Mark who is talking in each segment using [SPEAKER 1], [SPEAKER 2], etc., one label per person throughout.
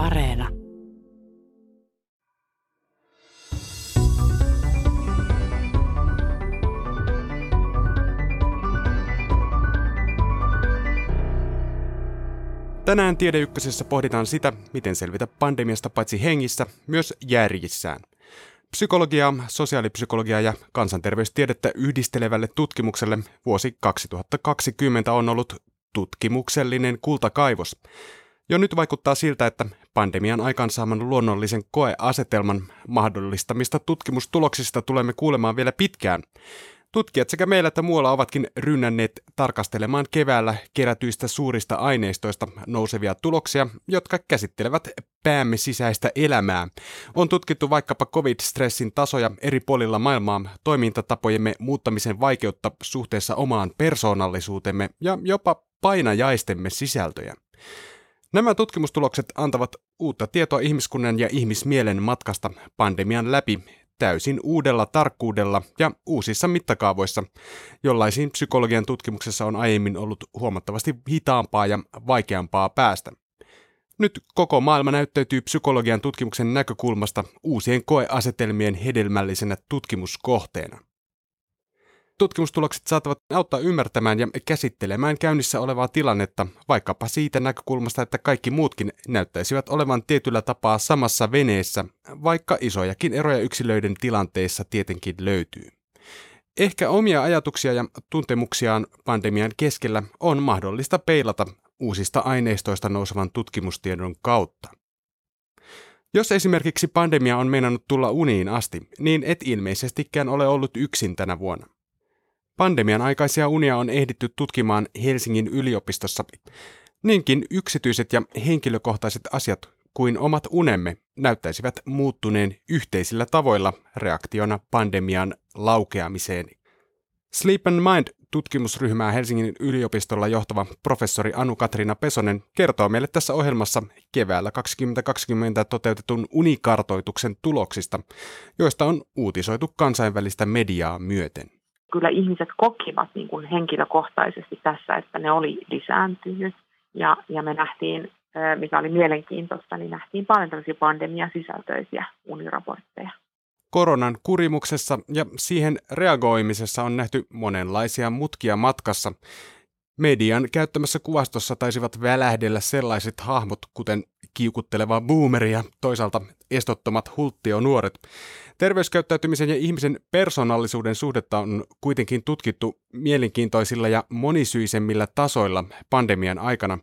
[SPEAKER 1] Areena.
[SPEAKER 2] Tänään Tiede Ykkösessä pohditaan sitä, miten selvitä pandemiasta paitsi hengissä, myös järjissään. Psykologiaa, sosiaalipsykologiaa ja kansanterveystiedettä yhdistelevälle tutkimukselle vuosi 2020 on ollut tutkimuksellinen kultakaivos. Jo nyt vaikuttaa siltä, että pandemian aikaansaaman luonnollisen koeasetelman mahdollistamista tutkimustuloksista tulemme kuulemaan vielä pitkään. Tutkijat sekä meillä että muualla ovatkin rynnänneet tarkastelemaan keväällä kerätyistä suurista aineistoista nousevia tuloksia, jotka käsittelevät päämme sisäistä elämää. On tutkittu vaikkapa covid-stressin tasoja eri puolilla maailmaa, toimintatapojemme muuttamisen vaikeutta suhteessa omaan persoonallisuutemme ja jopa painajaistemme sisältöjä. Nämä tutkimustulokset antavat uutta tietoa ihmiskunnan ja ihmismielen matkasta pandemian läpi täysin uudella tarkkuudella ja uusissa mittakaavoissa, jollaisiin psykologian tutkimuksessa on aiemmin ollut huomattavasti hitaampaa ja vaikeampaa päästä. Nyt koko maailma näyttäytyy psykologian tutkimuksen näkökulmasta uusien koeasetelmien hedelmällisenä tutkimuskohteena. Tutkimustulokset saattavat auttaa ymmärtämään ja käsittelemään käynnissä olevaa tilannetta, vaikkapa siitä näkökulmasta, että kaikki muutkin näyttäisivät olevan tietyllä tapaa samassa veneessä, vaikka isojakin eroja yksilöiden tilanteissa tietenkin löytyy. Ehkä omia ajatuksia ja tuntemuksiaan pandemian keskellä on mahdollista peilata uusista aineistoista nousevan tutkimustiedon kautta. Jos esimerkiksi pandemia on meinannut tulla uniin asti, niin et ilmeisestikään ole ollut yksin tänä vuonna. Pandemian aikaisia unia on ehditty tutkimaan Helsingin yliopistossa. Niinkin yksityiset ja henkilökohtaiset asiat kuin omat unemme näyttäisivät muuttuneen yhteisillä tavoilla reaktiona pandemian laukeamiseen. Sleep and Mind tutkimusryhmää Helsingin yliopistolla johtava professori Anu-Katriina Pesonen kertoo meille tässä ohjelmassa keväällä 2020 toteutetun unikartoituksen tuloksista, joista on uutisoitu kansainvälistä mediaa myöten
[SPEAKER 3] kyllä ihmiset kokivat niin kuin henkilökohtaisesti tässä, että ne oli lisääntynyt. Ja, ja me nähtiin, mikä oli mielenkiintoista, niin nähtiin paljon tällaisia pandemia-sisältöisiä uniraportteja.
[SPEAKER 2] Koronan kurimuksessa ja siihen reagoimisessa on nähty monenlaisia mutkia matkassa. Median käyttämässä kuvastossa taisivat välähdellä sellaiset hahmot, kuten kiukutteleva boomeri ja toisaalta estottomat hulttio-nuoret. Terveyskäyttäytymisen ja ihmisen persoonallisuuden suhdetta on kuitenkin tutkittu mielenkiintoisilla ja monisyisemmillä tasoilla pandemian aikana.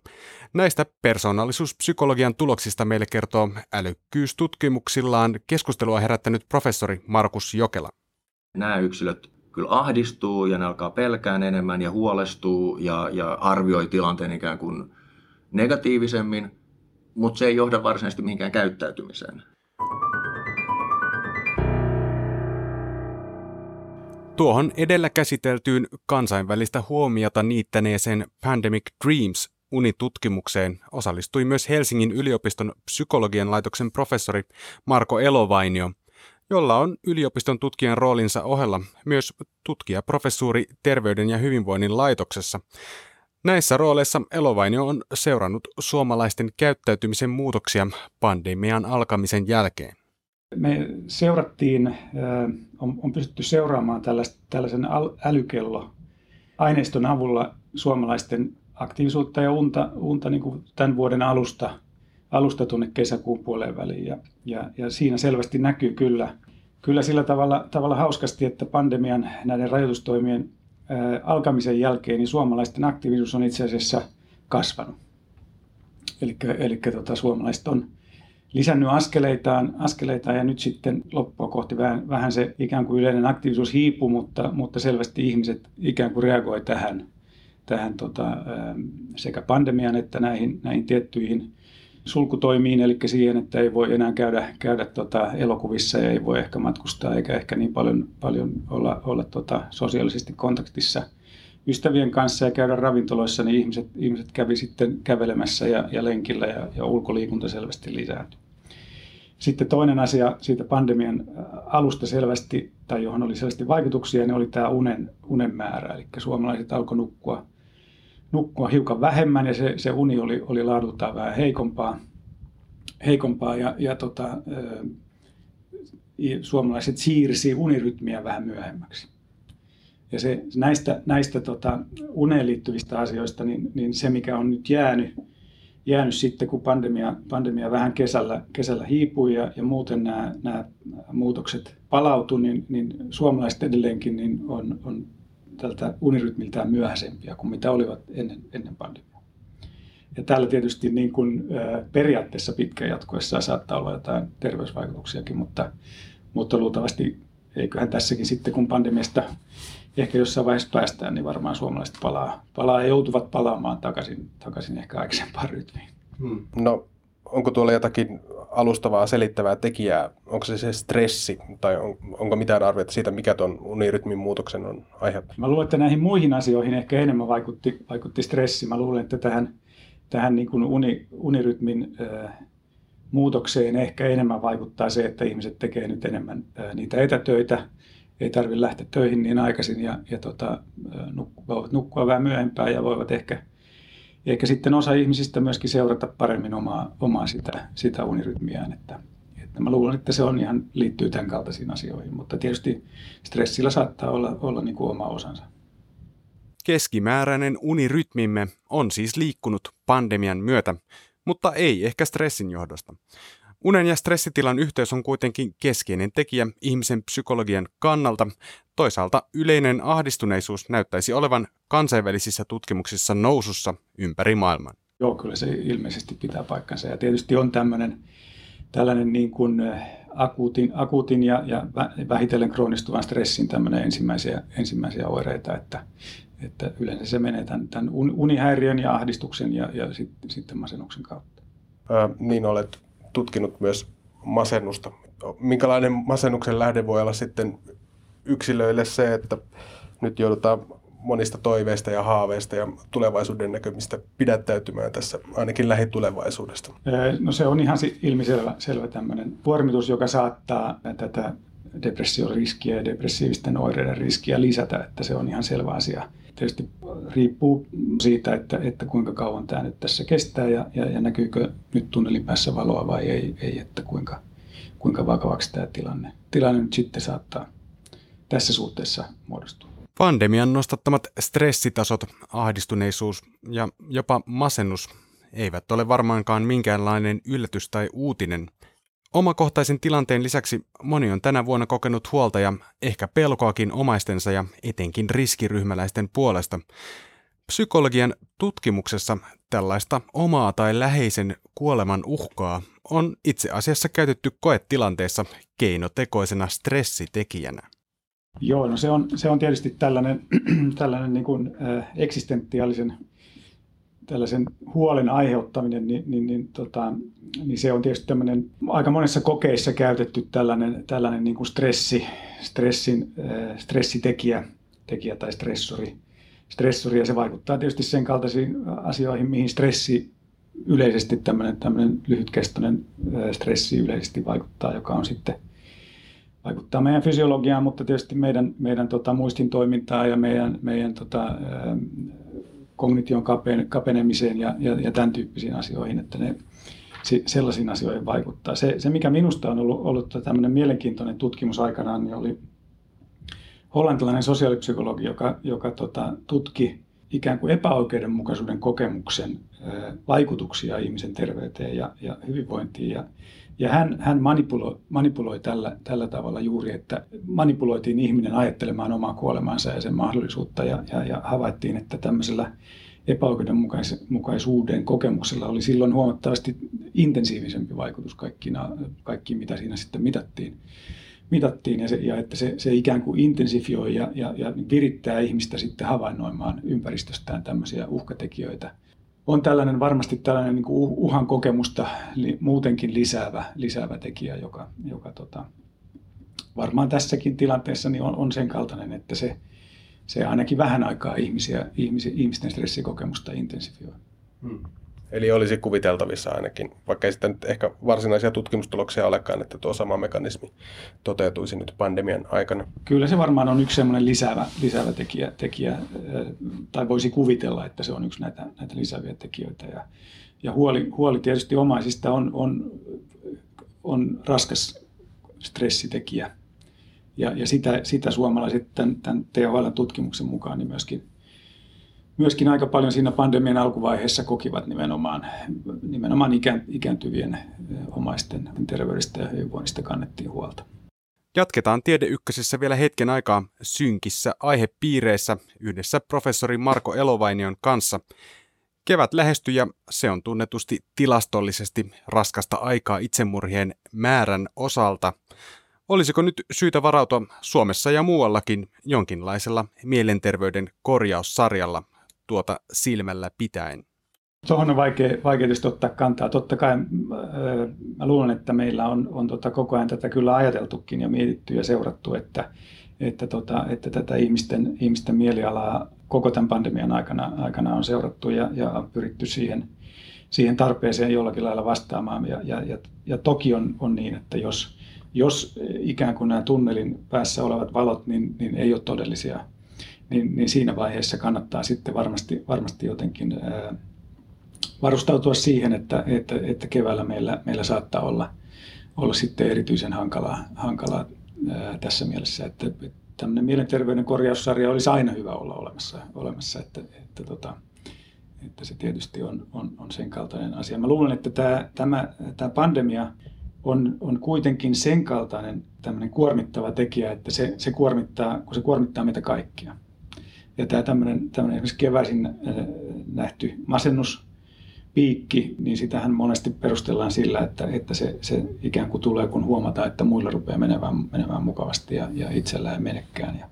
[SPEAKER 2] Näistä persoonallisuuspsykologian tuloksista meille kertoo älykkyystutkimuksillaan keskustelua herättänyt professori Markus Jokela.
[SPEAKER 4] Nämä yksilöt kyllä ahdistuu ja ne alkaa pelkään enemmän ja huolestuu ja, ja arvioi tilanteen ikään kuin negatiivisemmin, mutta se ei johda varsinaisesti mihinkään käyttäytymiseen.
[SPEAKER 2] Tuohon edellä käsiteltyyn kansainvälistä huomiota niittäneeseen Pandemic Dreams unitutkimukseen osallistui myös Helsingin yliopiston psykologian laitoksen professori Marko Elovainio, jolla on yliopiston tutkijan roolinsa ohella myös tutkija-professuuri Terveyden ja hyvinvoinnin laitoksessa. Näissä rooleissa Elovainio on seurannut suomalaisten käyttäytymisen muutoksia pandemian alkamisen jälkeen.
[SPEAKER 5] Me seurattiin, on, pystytty seuraamaan tällaisen älykello aineiston avulla suomalaisten aktiivisuutta ja unta, unta niin kuin tämän vuoden alusta, alusta tuonne kesäkuun puoleen väliin. Ja, ja, ja siinä selvästi näkyy kyllä, kyllä sillä tavalla, tavalla hauskasti, että pandemian näiden rajoitustoimien alkamisen jälkeen niin suomalaisten aktiivisuus on itse asiassa kasvanut. Eli tota, suomalaiset on lisännyt askeleitaan, askeleitaan ja nyt sitten loppua kohti vähän, vähän se ikään kuin yleinen aktiivisuus hiipuu, mutta, mutta selvästi ihmiset ikään kuin reagoi tähän, tähän tota, sekä pandemian että näihin, näihin tiettyihin sulkutoimiin, eli siihen, että ei voi enää käydä, käydä tota elokuvissa ja ei voi ehkä matkustaa eikä ehkä niin paljon, paljon olla, olla tota sosiaalisesti kontaktissa ystävien kanssa ja käydä ravintoloissa, niin ihmiset, ihmiset kävi sitten kävelemässä ja, ja lenkillä ja, ja ulkoliikunta selvästi lisääntyi. Sitten toinen asia siitä pandemian äh, alusta selvästi, tai johon oli selvästi vaikutuksia, niin oli tämä unen, unen määrä. Eli suomalaiset alkoi nukkua, nukkua hiukan vähemmän ja se, se uni oli, oli laadultaan vähän heikompaa. heikompaa ja, ja tota, suomalaiset siirsi unirytmiä vähän myöhemmäksi. Ja se, näistä, näistä tota, uneen liittyvistä asioista, niin, niin se mikä on nyt jäänyt, jäänyt sitten, kun pandemia, pandemia vähän kesällä, kesällä hiipui ja, ja muuten nämä, nämä muutokset palautu, niin, niin suomalaiset edelleenkin niin on, on tältä unirytmiltään myöhäisempiä kuin mitä olivat ennen, ennen pandemiaa. Ja täällä tietysti niin kuin, periaatteessa pitkän jatkuessa saattaa olla jotain terveysvaikutuksiakin, mutta, mutta luultavasti eiköhän tässäkin sitten, kun pandemiasta ehkä jossain vaiheessa päästään, niin varmaan suomalaiset palaa, palaa ja joutuvat palaamaan takaisin, takaisin ehkä aikaisempaan rytmiin.
[SPEAKER 1] Hmm. No, onko tuolla jotakin alustavaa selittävää tekijää? Onko se se stressi tai on, onko mitään arviota siitä, mikä tuon unirytmin muutoksen on aiheuttanut?
[SPEAKER 5] Mä luulen, että näihin muihin asioihin ehkä enemmän vaikutti, vaikutti stressi. Mä luulen, että tähän, tähän niin kuin uni, unirytmin äh, muutokseen ehkä enemmän vaikuttaa se, että ihmiset tekee nyt enemmän äh, niitä etätöitä, ei tarvitse lähteä töihin niin aikaisin ja, ja tota, nuk- voivat nukkua vähän myöhempään ja voivat ehkä, ehkä sitten osa ihmisistä myöskin seurata paremmin omaa, omaa sitä, sitä unirytmiään. Että, että mä luulen, että se on ihan liittyy tämän kaltaisiin asioihin, mutta tietysti stressillä saattaa olla, olla niin kuin oma osansa.
[SPEAKER 2] Keskimääräinen unirytmimme on siis liikkunut pandemian myötä, mutta ei ehkä stressin johdosta. Unen ja stressitilan yhteys on kuitenkin keskeinen tekijä ihmisen psykologian kannalta. Toisaalta yleinen ahdistuneisuus näyttäisi olevan kansainvälisissä tutkimuksissa nousussa ympäri maailman.
[SPEAKER 5] Joo, kyllä se ilmeisesti pitää paikkansa. Ja tietysti on tämmöinen tällainen niin kuin eh, akuutin, akuutin ja, ja vähitellen kroonistuvan stressin tämmöinen ensimmäisiä, ensimmäisiä oireita, että, että yleensä se menee tämän, tämän unihäiriön ja ahdistuksen ja, ja sit, sitten masennuksen kautta.
[SPEAKER 1] Ää, niin olet tutkinut myös masennusta. Minkälainen masennuksen lähde voi olla sitten yksilöille se, että nyt joudutaan monista toiveista ja haaveista ja tulevaisuuden näkymistä pidättäytymään tässä ainakin lähitulevaisuudesta?
[SPEAKER 5] No se on ihan ilmiselvä selvä tämmöinen kuormitus, joka saattaa tätä depressioriskiä ja depressiivisten oireiden riskiä lisätä, että se on ihan selvä asia. Tietysti riippuu siitä, että, että kuinka kauan tämä nyt tässä kestää ja, ja, ja näkyykö nyt tunnelin päässä valoa vai ei, ei että kuinka, kuinka vakavaksi tämä tilanne, tilanne nyt sitten saattaa tässä suhteessa muodostua.
[SPEAKER 2] Pandemian nostattamat stressitasot, ahdistuneisuus ja jopa masennus eivät ole varmaankaan minkäänlainen yllätys tai uutinen – Omakohtaisen tilanteen lisäksi moni on tänä vuonna kokenut huolta ja ehkä pelkoakin omaistensa ja etenkin riskiryhmäläisten puolesta. Psykologian tutkimuksessa tällaista omaa tai läheisen kuoleman uhkaa on itse asiassa käytetty koetilanteessa keinotekoisena stressitekijänä.
[SPEAKER 5] Joo, no se on, se on tietysti tällainen, tällainen niin kuin, äh, eksistentiaalisen tällaisen huolen aiheuttaminen, niin, niin, niin, tota, niin se on tietysti tämmöinen aika monessa kokeissa käytetty tällainen, tällainen niin kuin stressi, stressin, äh, stressitekijä tekijä tai stressori, stressori, ja se vaikuttaa tietysti sen kaltaisiin asioihin, mihin stressi yleisesti tämmöinen, tämmöinen lyhytkestoinen äh, stressi yleisesti vaikuttaa, joka on sitten vaikuttaa meidän fysiologiaan, mutta tietysti meidän, meidän tota, muistin toimintaa ja meidän, meidän tota, äh, kognition kapenemiseen ja, ja, ja tämän tyyppisiin asioihin, että ne sellaisiin asioihin vaikuttaa. Se, se mikä minusta on ollut, ollut tämmöinen mielenkiintoinen tutkimus aikanaan, niin oli hollantilainen sosiaalipsykologi, joka, joka tota, tutki ikään kuin epäoikeudenmukaisuuden kokemuksen vaikutuksia ihmisen terveyteen ja, ja hyvinvointiin. Ja, ja hän, hän manipuloi, manipuloi tällä, tällä tavalla juuri, että manipuloitiin ihminen ajattelemaan omaa kuolemaansa ja sen mahdollisuutta ja, ja, ja havaittiin, että tämmöisellä epäoikeudenmukaisuuden kokemuksella oli silloin huomattavasti intensiivisempi vaikutus kaikkiin, kaikkiin mitä siinä sitten mitattiin. Mitattiin ja, se, ja että se, se ikään kuin intensifioi ja, ja, ja virittää ihmistä sitten havainnoimaan ympäristöstään tämmöisiä uhkatekijöitä – on tällainen varmasti tällainen niin kuin uhan kokemusta muutenkin lisäävä, lisäävä tekijä, joka, joka tota, varmaan tässäkin tilanteessa niin on, on sen kaltainen, että se, se ainakin vähän aikaa ihmisiä, ihmisi, ihmisten stressikokemusta intensifioi. Hmm.
[SPEAKER 1] Eli olisi kuviteltavissa ainakin, vaikka ei sitten ehkä varsinaisia tutkimustuloksia olekaan, että tuo sama mekanismi toteutuisi nyt pandemian aikana.
[SPEAKER 5] Kyllä se varmaan on yksi semmoinen lisäävä, lisäävä tekijä, tekijä, tai voisi kuvitella, että se on yksi näitä, näitä lisääviä tekijöitä. Ja, ja huoli, huoli tietysti omaisista on, on on raskas stressitekijä. Ja, ja sitä, sitä suomalaiset tämän, tämän THL-tutkimuksen mukaan niin myöskin, myöskin aika paljon siinä pandemian alkuvaiheessa kokivat nimenomaan, nimenomaan ikääntyvien omaisten terveydestä ja hyvinvoinnista kannettiin huolta.
[SPEAKER 2] Jatketaan Tiede Ykkösessä vielä hetken aikaa synkissä aihepiireissä yhdessä professori Marko Elovainion kanssa. Kevät lähestyy ja se on tunnetusti tilastollisesti raskasta aikaa itsemurhien määrän osalta. Olisiko nyt syytä varautua Suomessa ja muuallakin jonkinlaisella mielenterveyden korjaussarjalla tuota silmällä pitäen?
[SPEAKER 5] Tuohon on vaikea, vaikea tietysti ottaa kantaa. Totta kai mä luulen, että meillä on, on tota koko ajan tätä kyllä ajateltukin ja mietitty ja seurattu, että, että, tota, että tätä ihmisten, ihmisten mielialaa koko tämän pandemian aikana, aikana on seurattu ja, ja pyritty siihen, siihen tarpeeseen jollakin lailla vastaamaan. Ja, ja, ja, ja toki on, on niin, että jos, jos ikään kuin nämä tunnelin päässä olevat valot niin, niin ei ole todellisia, niin, niin siinä vaiheessa kannattaa sitten varmasti, varmasti jotenkin ää, varustautua siihen, että, että, että keväällä meillä, meillä saattaa olla, olla sitten erityisen hankalaa, hankalaa ää, tässä mielessä, että, että tämmöinen mielenterveyden korjaussarja olisi aina hyvä olla olemassa, olemassa että, että, tota, että se tietysti on, on, on sen kaltainen asia. Mä luulen, että tämä, tämä, tämä pandemia on, on kuitenkin sen kaltainen kuormittava tekijä, että se, se kuormittaa, kun se kuormittaa meitä kaikkia. Ja tämä tämmöinen, tämmöinen esimerkiksi keväisin nähty masennus, piikki, niin sitähän monesti perustellaan sillä, että, että se, se ikään kuin tulee, kun huomataan, että muilla rupeaa menemään, menemään mukavasti ja, ja itsellä ei menekään. Ja,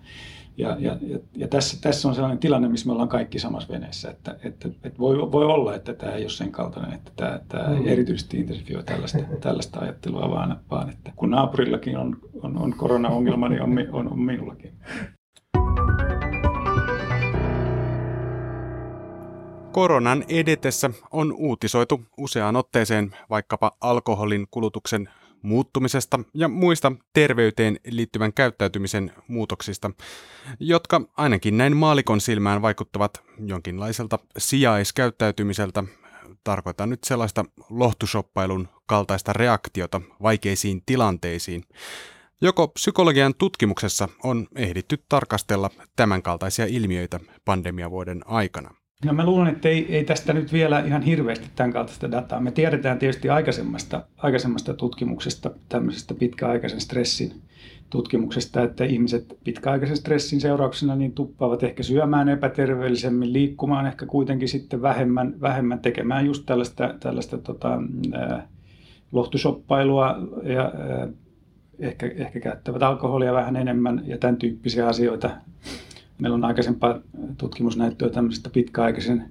[SPEAKER 5] ja, ja, ja, ja tässä, tässä on sellainen tilanne, missä me ollaan kaikki samassa veneessä, että, että, että voi, voi olla, että tämä ei ole sen kaltainen, että tämä, tämä mm. erityisesti intensifioi tällaista, tällaista ajattelua, vaan, vaan että kun naapurillakin on, on, on koronaongelma, niin on, on, on minullakin.
[SPEAKER 2] Koronan edetessä on uutisoitu useaan otteeseen vaikkapa alkoholin kulutuksen muuttumisesta ja muista terveyteen liittyvän käyttäytymisen muutoksista, jotka ainakin näin maalikon silmään vaikuttavat jonkinlaiselta sijaiskäyttäytymiseltä. Tarkoitan nyt sellaista lohtushoppailun kaltaista reaktiota vaikeisiin tilanteisiin. Joko psykologian tutkimuksessa on ehditty tarkastella tämänkaltaisia ilmiöitä pandemiavuoden aikana?
[SPEAKER 5] No mä luulen, että ei, ei tästä nyt vielä ihan hirveästi tämän kaltaista dataa. Me tiedetään tietysti aikaisemmasta, aikaisemmasta tutkimuksesta, tämmöisestä pitkäaikaisen stressin tutkimuksesta, että ihmiset pitkäaikaisen stressin seurauksena niin tuppaavat ehkä syömään epäterveellisemmin, liikkumaan ehkä kuitenkin sitten vähemmän, vähemmän tekemään just tällaista, tällaista tota, äh, lohtushoppailua ja äh, ehkä, ehkä käyttävät alkoholia vähän enemmän ja tämän tyyppisiä asioita Meillä on aikaisempaa tutkimusnäyttöä tämmöisestä pitkäaikaisen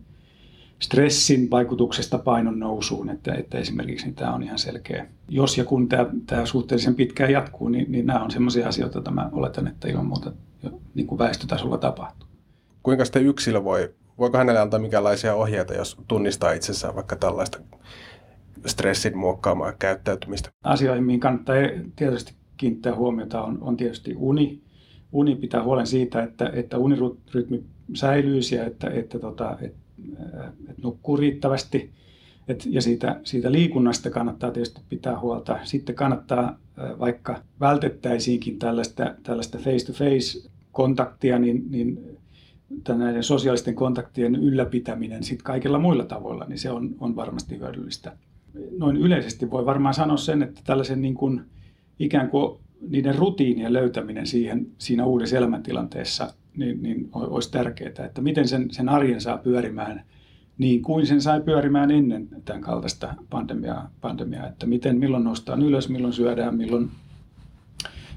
[SPEAKER 5] stressin vaikutuksesta painon nousuun, että, että esimerkiksi niin tämä on ihan selkeä. Jos ja kun tämä, tämä suhteellisen pitkään jatkuu, niin, niin nämä on sellaisia asioita, joita mä oletan, että ilman muuta jo, niin kuin väestötasolla tapahtuu.
[SPEAKER 1] Kuinka sitten yksilö voi, voiko hänelle antaa minkälaisia ohjeita, jos tunnistaa itsessään vaikka tällaista stressin muokkaamaa käyttäytymistä?
[SPEAKER 5] Asioihin, mihin kannattaa tietysti kiinnittää huomiota, on, on tietysti uni, uni pitää huolen siitä, että, että unirytmi säilyisi ja että, että, tota, että, että nukkuu riittävästi. Et, ja siitä, siitä liikunnasta kannattaa tietysti pitää huolta. Sitten kannattaa, vaikka vältettäisiinkin tällaista, tällaista face-to-face kontaktia, niin, niin näiden sosiaalisten kontaktien ylläpitäminen sit kaikilla muilla tavoilla, niin se on, on varmasti hyödyllistä. Noin yleisesti voi varmaan sanoa sen, että tällaisen niin kuin, ikään kuin niiden rutiinien löytäminen siihen, siinä uudessa elämäntilanteessa niin, niin olisi tärkeää, että miten sen, sen arjen saa pyörimään niin kuin sen sai pyörimään ennen tämän kaltaista pandemiaa, pandemiaa että miten, milloin noustaan ylös, milloin syödään, milloin,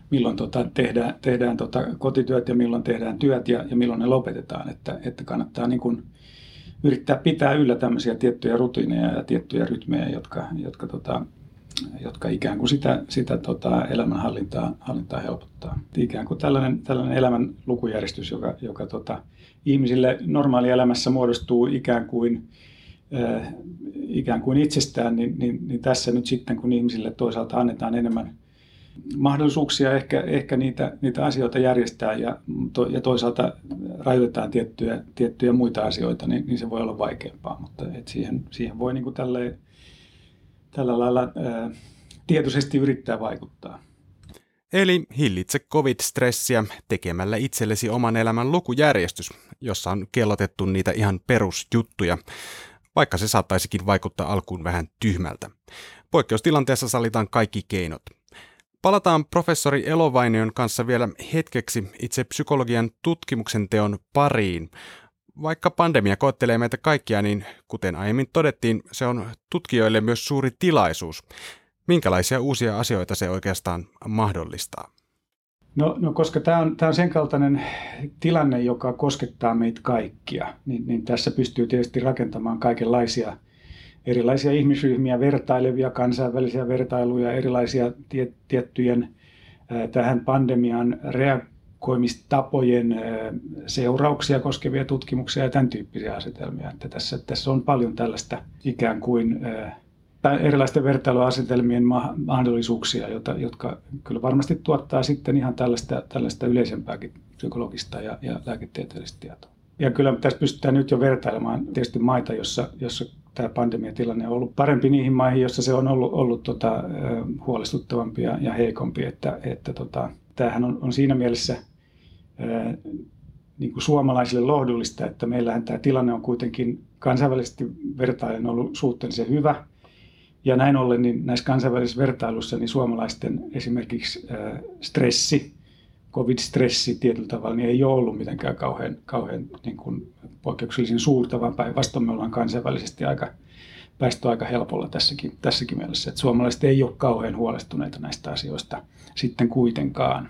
[SPEAKER 5] milloin tota, tehdään, tehdään tota kotityöt ja milloin tehdään työt ja, ja milloin ne lopetetaan, että, että kannattaa niin kuin yrittää pitää yllä tämmöisiä tiettyjä rutiineja ja tiettyjä rytmejä, jotka, jotka tota, jotka ikään kuin sitä, sitä tota, elämänhallintaa hallintaa helpottaa. Ikään kuin tällainen, tällainen elämän lukujärjestys, joka, joka tota, ihmisille normaalielämässä muodostuu ikään kuin, äh, ikään kuin itsestään, niin, niin, niin tässä nyt sitten, kun ihmisille toisaalta annetaan enemmän mahdollisuuksia ehkä, ehkä niitä, niitä asioita järjestää ja, to, ja toisaalta rajoitetaan tiettyjä, tiettyjä muita asioita, niin, niin se voi olla vaikeampaa, mutta et siihen, siihen voi niin kuin tälleen tällä lailla tietoisesti yrittää vaikuttaa.
[SPEAKER 2] Eli hillitse covid-stressiä tekemällä itsellesi oman elämän lukujärjestys, jossa on kellotettu niitä ihan perusjuttuja, vaikka se saattaisikin vaikuttaa alkuun vähän tyhmältä. Poikkeustilanteessa salitaan kaikki keinot. Palataan professori Elovainion kanssa vielä hetkeksi itse psykologian tutkimuksen teon pariin. Vaikka pandemia koettelee meitä kaikkia, niin kuten aiemmin todettiin, se on tutkijoille myös suuri tilaisuus. Minkälaisia uusia asioita se oikeastaan mahdollistaa?
[SPEAKER 5] No, no koska tämä on, tämä on sen kaltainen tilanne, joka koskettaa meitä kaikkia, niin, niin tässä pystyy tietysti rakentamaan kaikenlaisia erilaisia ihmisryhmiä vertailevia kansainvälisiä vertailuja, erilaisia tie, tiettyjen tähän pandemian reagoimistapojen ää, seurauksia koskevia tutkimuksia ja tämän tyyppisiä asetelmia. Että tässä, tässä on paljon tällaista ikään kuin erilaisten vertailuasetelmien mahdollisuuksia, jota, jotka kyllä varmasti tuottaa sitten ihan tällaista, tällaista yleisempääkin psykologista ja, ja lääketieteellistä tietoa. Ja kyllä tässä pystytään nyt jo vertailemaan tietysti maita, jossa, jossa tämä pandemiatilanne on ollut parempi niihin maihin, jossa se on ollut, ollut tota, huolestuttavampi ja, ja heikompi. Että, että tota, tämähän on, on siinä mielessä ää, niin kuin suomalaisille lohdullista, että meillähän tämä tilanne on kuitenkin kansainvälisesti vertaillen ollut suhteellisen hyvä – ja näin ollen niin näissä kansainvälisissä vertailuissa niin suomalaisten esimerkiksi äh, stressi, covid-stressi tietyllä tavalla niin ei ole ollut mitenkään kauhean, kauhean niin kuin poikkeuksellisen suurta, vaan päinvastoin me ollaan kansainvälisesti aika, päästy aika helpolla tässäkin, tässäkin mielessä. Että suomalaiset ei ole kauhean huolestuneita näistä asioista sitten kuitenkaan.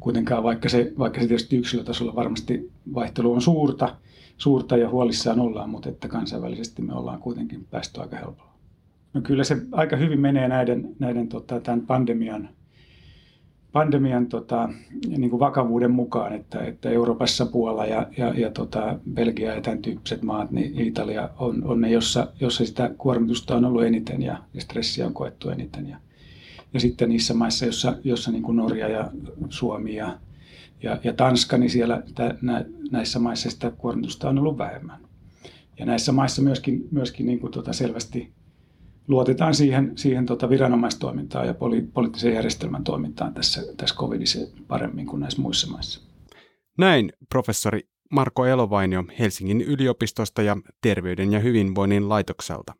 [SPEAKER 5] Kuitenkaan vaikka se, vaikka se tietysti yksilötasolla varmasti vaihtelu on suurta, suurta ja huolissaan ollaan, mutta että kansainvälisesti me ollaan kuitenkin päästy aika helpolla. No kyllä se aika hyvin menee näiden, näiden tota, tämän pandemian, pandemian tota, niin kuin vakavuuden mukaan, että, että Euroopassa Puola ja, ja, ja tota, Belgia ja tämän tyyppiset maat, niin Italia on, on ne, jossa, jossa sitä kuormitusta on ollut eniten ja, ja stressiä on koettu eniten. Ja, ja sitten niissä maissa, jossa, jossa niin kuin Norja ja Suomi ja, ja, ja Tanska, niin siellä tä, nä, näissä maissa sitä kuormitusta on ollut vähemmän. Ja näissä maissa myöskin, myöskin niin kuin tota selvästi luotetaan siihen, siihen tota viranomaistoimintaan ja poli, poliittisen järjestelmän toimintaan tässä, tässä covidissa paremmin kuin näissä muissa maissa.
[SPEAKER 2] Näin professori Marko Elovainio Helsingin yliopistosta ja Terveyden ja hyvinvoinnin laitokselta.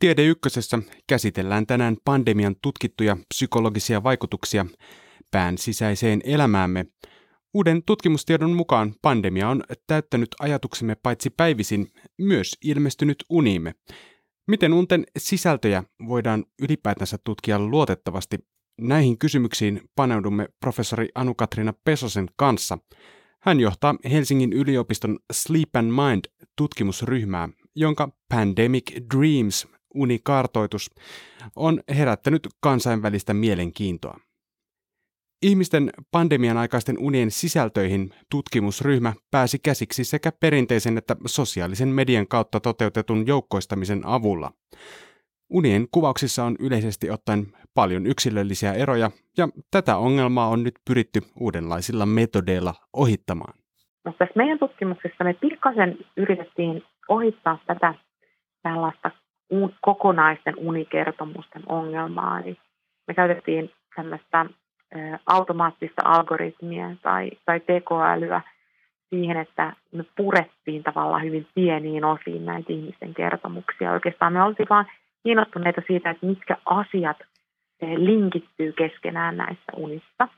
[SPEAKER 2] Tiede Ykkösessä käsitellään tänään pandemian tutkittuja psykologisia vaikutuksia pään sisäiseen elämäämme. Uuden tutkimustiedon mukaan pandemia on täyttänyt ajatuksemme paitsi päivisin, myös ilmestynyt uniimme – Miten unten sisältöjä voidaan ylipäätänsä tutkia luotettavasti? Näihin kysymyksiin paneudumme professori Anu-Katriina Pesosen kanssa. Hän johtaa Helsingin yliopiston Sleep and Mind-tutkimusryhmää, jonka Pandemic Dreams unikartoitus on herättänyt kansainvälistä mielenkiintoa. Ihmisten pandemian aikaisten unien sisältöihin tutkimusryhmä pääsi käsiksi sekä perinteisen että sosiaalisen median kautta toteutetun joukkoistamisen avulla. Unien kuvauksissa on yleisesti ottaen paljon yksilöllisiä eroja, ja tätä ongelmaa on nyt pyritty uudenlaisilla metodeilla ohittamaan.
[SPEAKER 3] No, tässä meidän tutkimuksessa me pikkasen yritettiin ohittaa tätä tällaista kokonaisten unikertomusten ongelmaa. Eli me käytettiin tällaista automaattista algoritmia tai, tai tekoälyä siihen, että me purettiin tavallaan hyvin pieniin osiin näitä ihmisten kertomuksia. Oikeastaan me oltiin vaan kiinnostuneita siitä, että mitkä asiat linkittyy keskenään näissä unissa.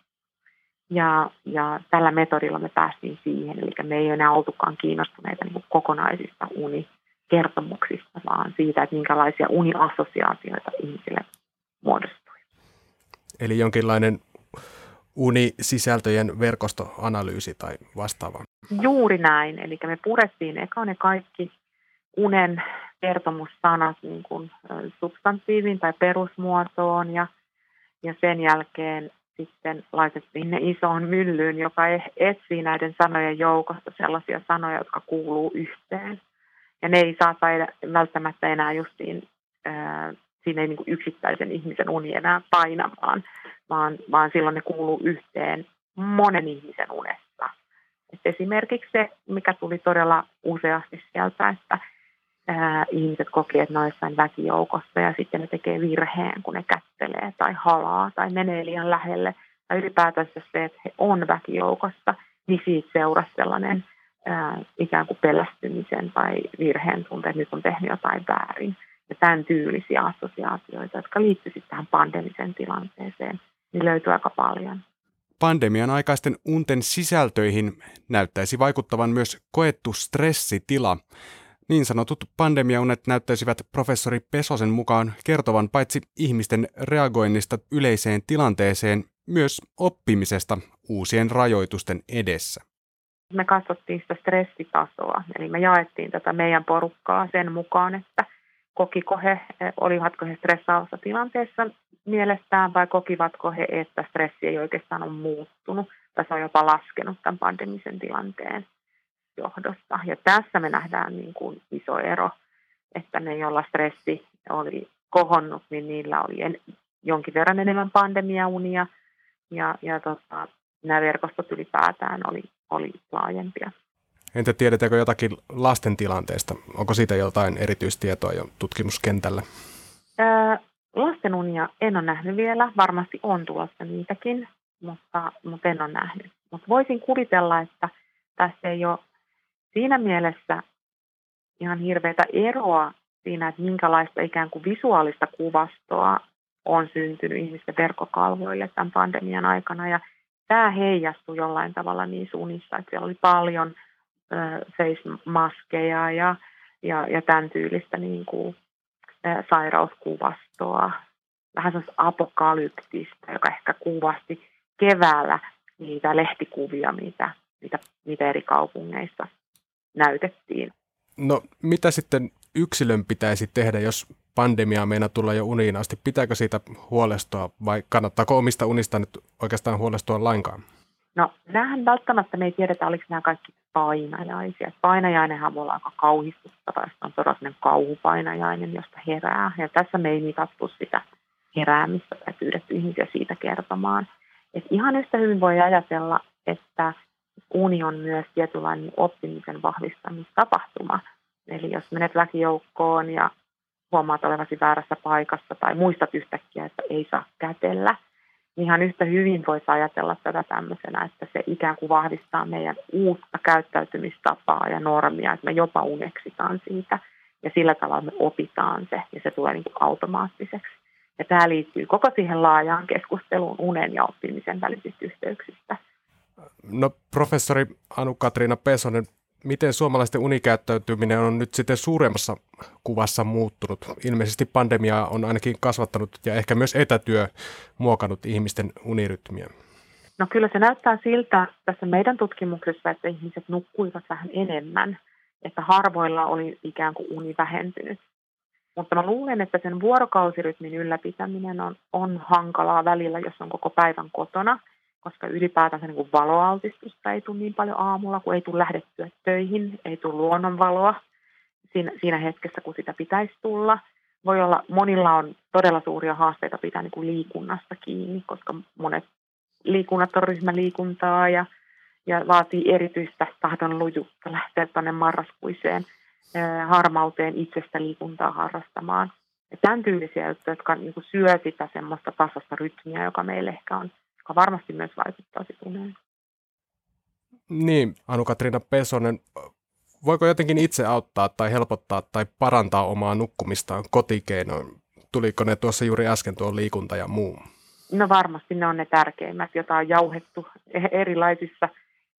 [SPEAKER 3] Ja, ja tällä metodilla me päästiin siihen, eli me ei enää oltukaan kiinnostuneita niin kokonaisista unikertomuksista, vaan siitä, että minkälaisia uniassosiaatioita ihmisille muodostuu.
[SPEAKER 1] Eli jonkinlainen unisisältöjen verkostoanalyysi tai vastaava.
[SPEAKER 3] Juuri näin. Eli me purettiin eka ne kaikki unen kertomussanat niin kuin substantiivin tai perusmuotoon ja, ja sen jälkeen sitten laitettiin ne isoon myllyyn, joka e-, etsii näiden sanojen joukosta sellaisia sanoja, jotka kuuluu yhteen. Ja ne ei saa välttämättä enää justiin, ää, siinä ei niin yksittäisen ihmisen uni enää painamaan, vaan, vaan silloin ne kuuluu yhteen monen ihmisen unessa. Et esimerkiksi se, mikä tuli todella useasti sieltä, että ää, ihmiset kokee, että ne on jossain väkijoukossa ja sitten ne tekee virheen, kun ne kättelee tai halaa tai menee liian lähelle. Tai ylipäätänsä se, että he on väkijoukossa, niin siitä seurasi sellainen ää, ikään kuin pelästymisen tai virheen tunte, että nyt on tehnyt jotain väärin. Ja tämän tyylisiä assosiaatioita, jotka liittyvät tähän pandemiseen tilanteeseen, niin löytyy aika paljon.
[SPEAKER 2] Pandemian aikaisten unten sisältöihin näyttäisi vaikuttavan myös koettu stressitila. Niin sanotut pandemiaunet näyttäisivät professori Pesosen mukaan kertovan paitsi ihmisten reagoinnista yleiseen tilanteeseen, myös oppimisesta uusien rajoitusten edessä.
[SPEAKER 3] Me katsottiin sitä stressitasoa, eli me jaettiin tätä meidän porukkaa sen mukaan, että kokiko he, olivatko he stressaavassa tilanteessa mielestään vai kokivatko he, että stressi ei oikeastaan ole muuttunut tai se on jopa laskenut tämän pandemisen tilanteen johdosta. Ja tässä me nähdään niin kuin iso ero, että ne, joilla stressi oli kohonnut, niin niillä oli en, jonkin verran enemmän pandemiaunia ja, ja tota, nämä verkostot ylipäätään oli, oli laajempia.
[SPEAKER 2] Entä tiedetäänkö jotakin lasten tilanteesta? Onko siitä jotain erityistietoa jo tutkimuskentällä?
[SPEAKER 3] Ää, lasten unia en ole nähnyt vielä. Varmasti on tulossa niitäkin, mutta, mutta en ole nähnyt. Mutta voisin kuvitella, että tässä ei ole siinä mielessä ihan hirveätä eroa siinä, että minkälaista ikään kuin visuaalista kuvastoa on syntynyt ihmisten verkkokalvoille tämän pandemian aikana. Ja tämä heijastui jollain tavalla niissä unissa, että siellä oli paljon face-maskeja ja, ja, ja tämän tyylistä niin kuin, ä, sairauskuvastoa, vähän sellaista apokalyptista, joka ehkä kuvasti keväällä niitä lehtikuvia, mitä, mitä, mitä eri kaupungeissa näytettiin.
[SPEAKER 2] No mitä sitten yksilön pitäisi tehdä, jos pandemiaa meina tulla jo uniin asti? Pitääkö siitä huolestua vai kannattaako omista unista nyt oikeastaan huolestua lainkaan?
[SPEAKER 3] No nämähän välttämättä me ei tiedetä, oliko nämä kaikki painajaisia. Painajainenhan voi olla aika kauhistuttava, jos on todella kauhupainajainen, josta herää. Ja tässä me ei mitattu sitä heräämistä tai pyydetty ihmisiä siitä kertomaan. Et ihan yhtä hyvin voi ajatella, että uni on myös tietynlainen oppimisen vahvistamistapahtuma. Eli jos menet väkijoukkoon ja huomaat olevasi väärässä paikassa tai muistat yhtäkkiä, että ei saa kätellä, ihan yhtä hyvin voisi ajatella tätä tämmöisenä, että se ikään kuin vahvistaa meidän uutta käyttäytymistapaa ja normia, että me jopa uneksitaan siitä ja sillä tavalla me opitaan se ja se tulee niin kuin automaattiseksi. Ja tämä liittyy koko siihen laajaan keskusteluun unen ja oppimisen välisistä yhteyksistä.
[SPEAKER 2] No professori Anu-Katriina Pesonen, miten suomalaisten unikäyttäytyminen on nyt sitten suuremmassa kuvassa muuttunut? Ilmeisesti pandemia on ainakin kasvattanut ja ehkä myös etätyö muokannut ihmisten unirytmiä.
[SPEAKER 3] No kyllä se näyttää siltä tässä meidän tutkimuksessa, että ihmiset nukkuivat vähän enemmän, että harvoilla oli ikään kuin uni vähentynyt. Mutta mä luulen, että sen vuorokausirytmin ylläpitäminen on, on hankalaa välillä, jos on koko päivän kotona – koska ylipäätänsä niin kuin valoaltistusta ei tule niin paljon aamulla, kun ei tule lähdettyä töihin, ei tule luonnonvaloa siinä, siinä hetkessä, kun sitä pitäisi tulla. Voi olla, monilla on todella suuria haasteita pitää niin kuin liikunnasta kiinni, koska monet liikunnat on ryhmäliikuntaa ja, ja vaatii erityistä tahdon lujuutta lähteä tuonne marraskuiseen harmauteen itsestä liikuntaa harrastamaan. Ja tämän tyylisiä juttuja, jotka niin kuin syö sitä semmoista tasasta rytmiä, joka meille ehkä on joka varmasti myös vaikuttaa uneen.
[SPEAKER 2] Niin, Anu-Katriina Pesonen, voiko jotenkin itse auttaa tai helpottaa tai parantaa omaa nukkumistaan kotikeinoin? Tuliko ne tuossa juuri äsken tuo liikunta ja muu?
[SPEAKER 3] No varmasti ne on ne tärkeimmät, joita on jauhettu erilaisissa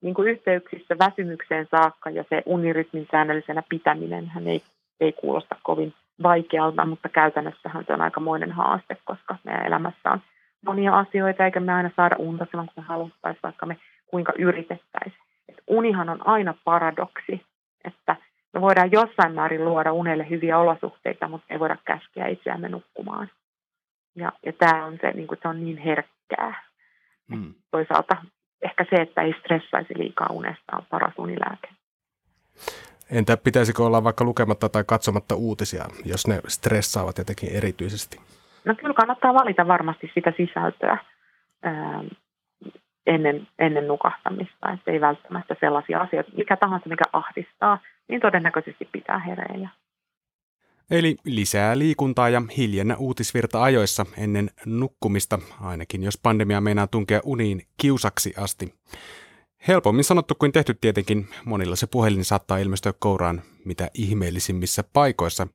[SPEAKER 3] niin kuin yhteyksissä väsymykseen saakka ja se unirytmin säännöllisenä pitäminen hän ei, ei kuulosta kovin vaikealta, mutta käytännössähän se on aikamoinen haaste, koska meidän elämässä on monia asioita, eikä me aina saada unta silloin, kun me haluttaisiin, vaikka me kuinka yritettäisiin. Et unihan on aina paradoksi, että me voidaan jossain määrin luoda unelle hyviä olosuhteita, mutta ei voida käskeä itseämme nukkumaan. Ja, ja tämä on se, niin kuin, se on niin herkkää. Mm. Toisaalta ehkä se, että ei stressaisi liikaa unesta, on paras unilääke.
[SPEAKER 2] Entä pitäisikö olla vaikka lukematta tai katsomatta uutisia, jos ne stressaavat jotenkin erityisesti?
[SPEAKER 3] No kyllä kannattaa valita varmasti sitä sisältöä ää, ennen, ennen nukahtamista, että ei välttämättä sellaisia asioita, mikä tahansa mikä ahdistaa, niin todennäköisesti pitää hereillä.
[SPEAKER 2] Eli lisää liikuntaa ja hiljennä uutisvirta ajoissa ennen nukkumista, ainakin jos pandemia meinaa tunkea uniin kiusaksi asti. Helpommin sanottu kuin tehty tietenkin, monilla se puhelin saattaa ilmestyä kouraan mitä ihmeellisimmissä paikoissa.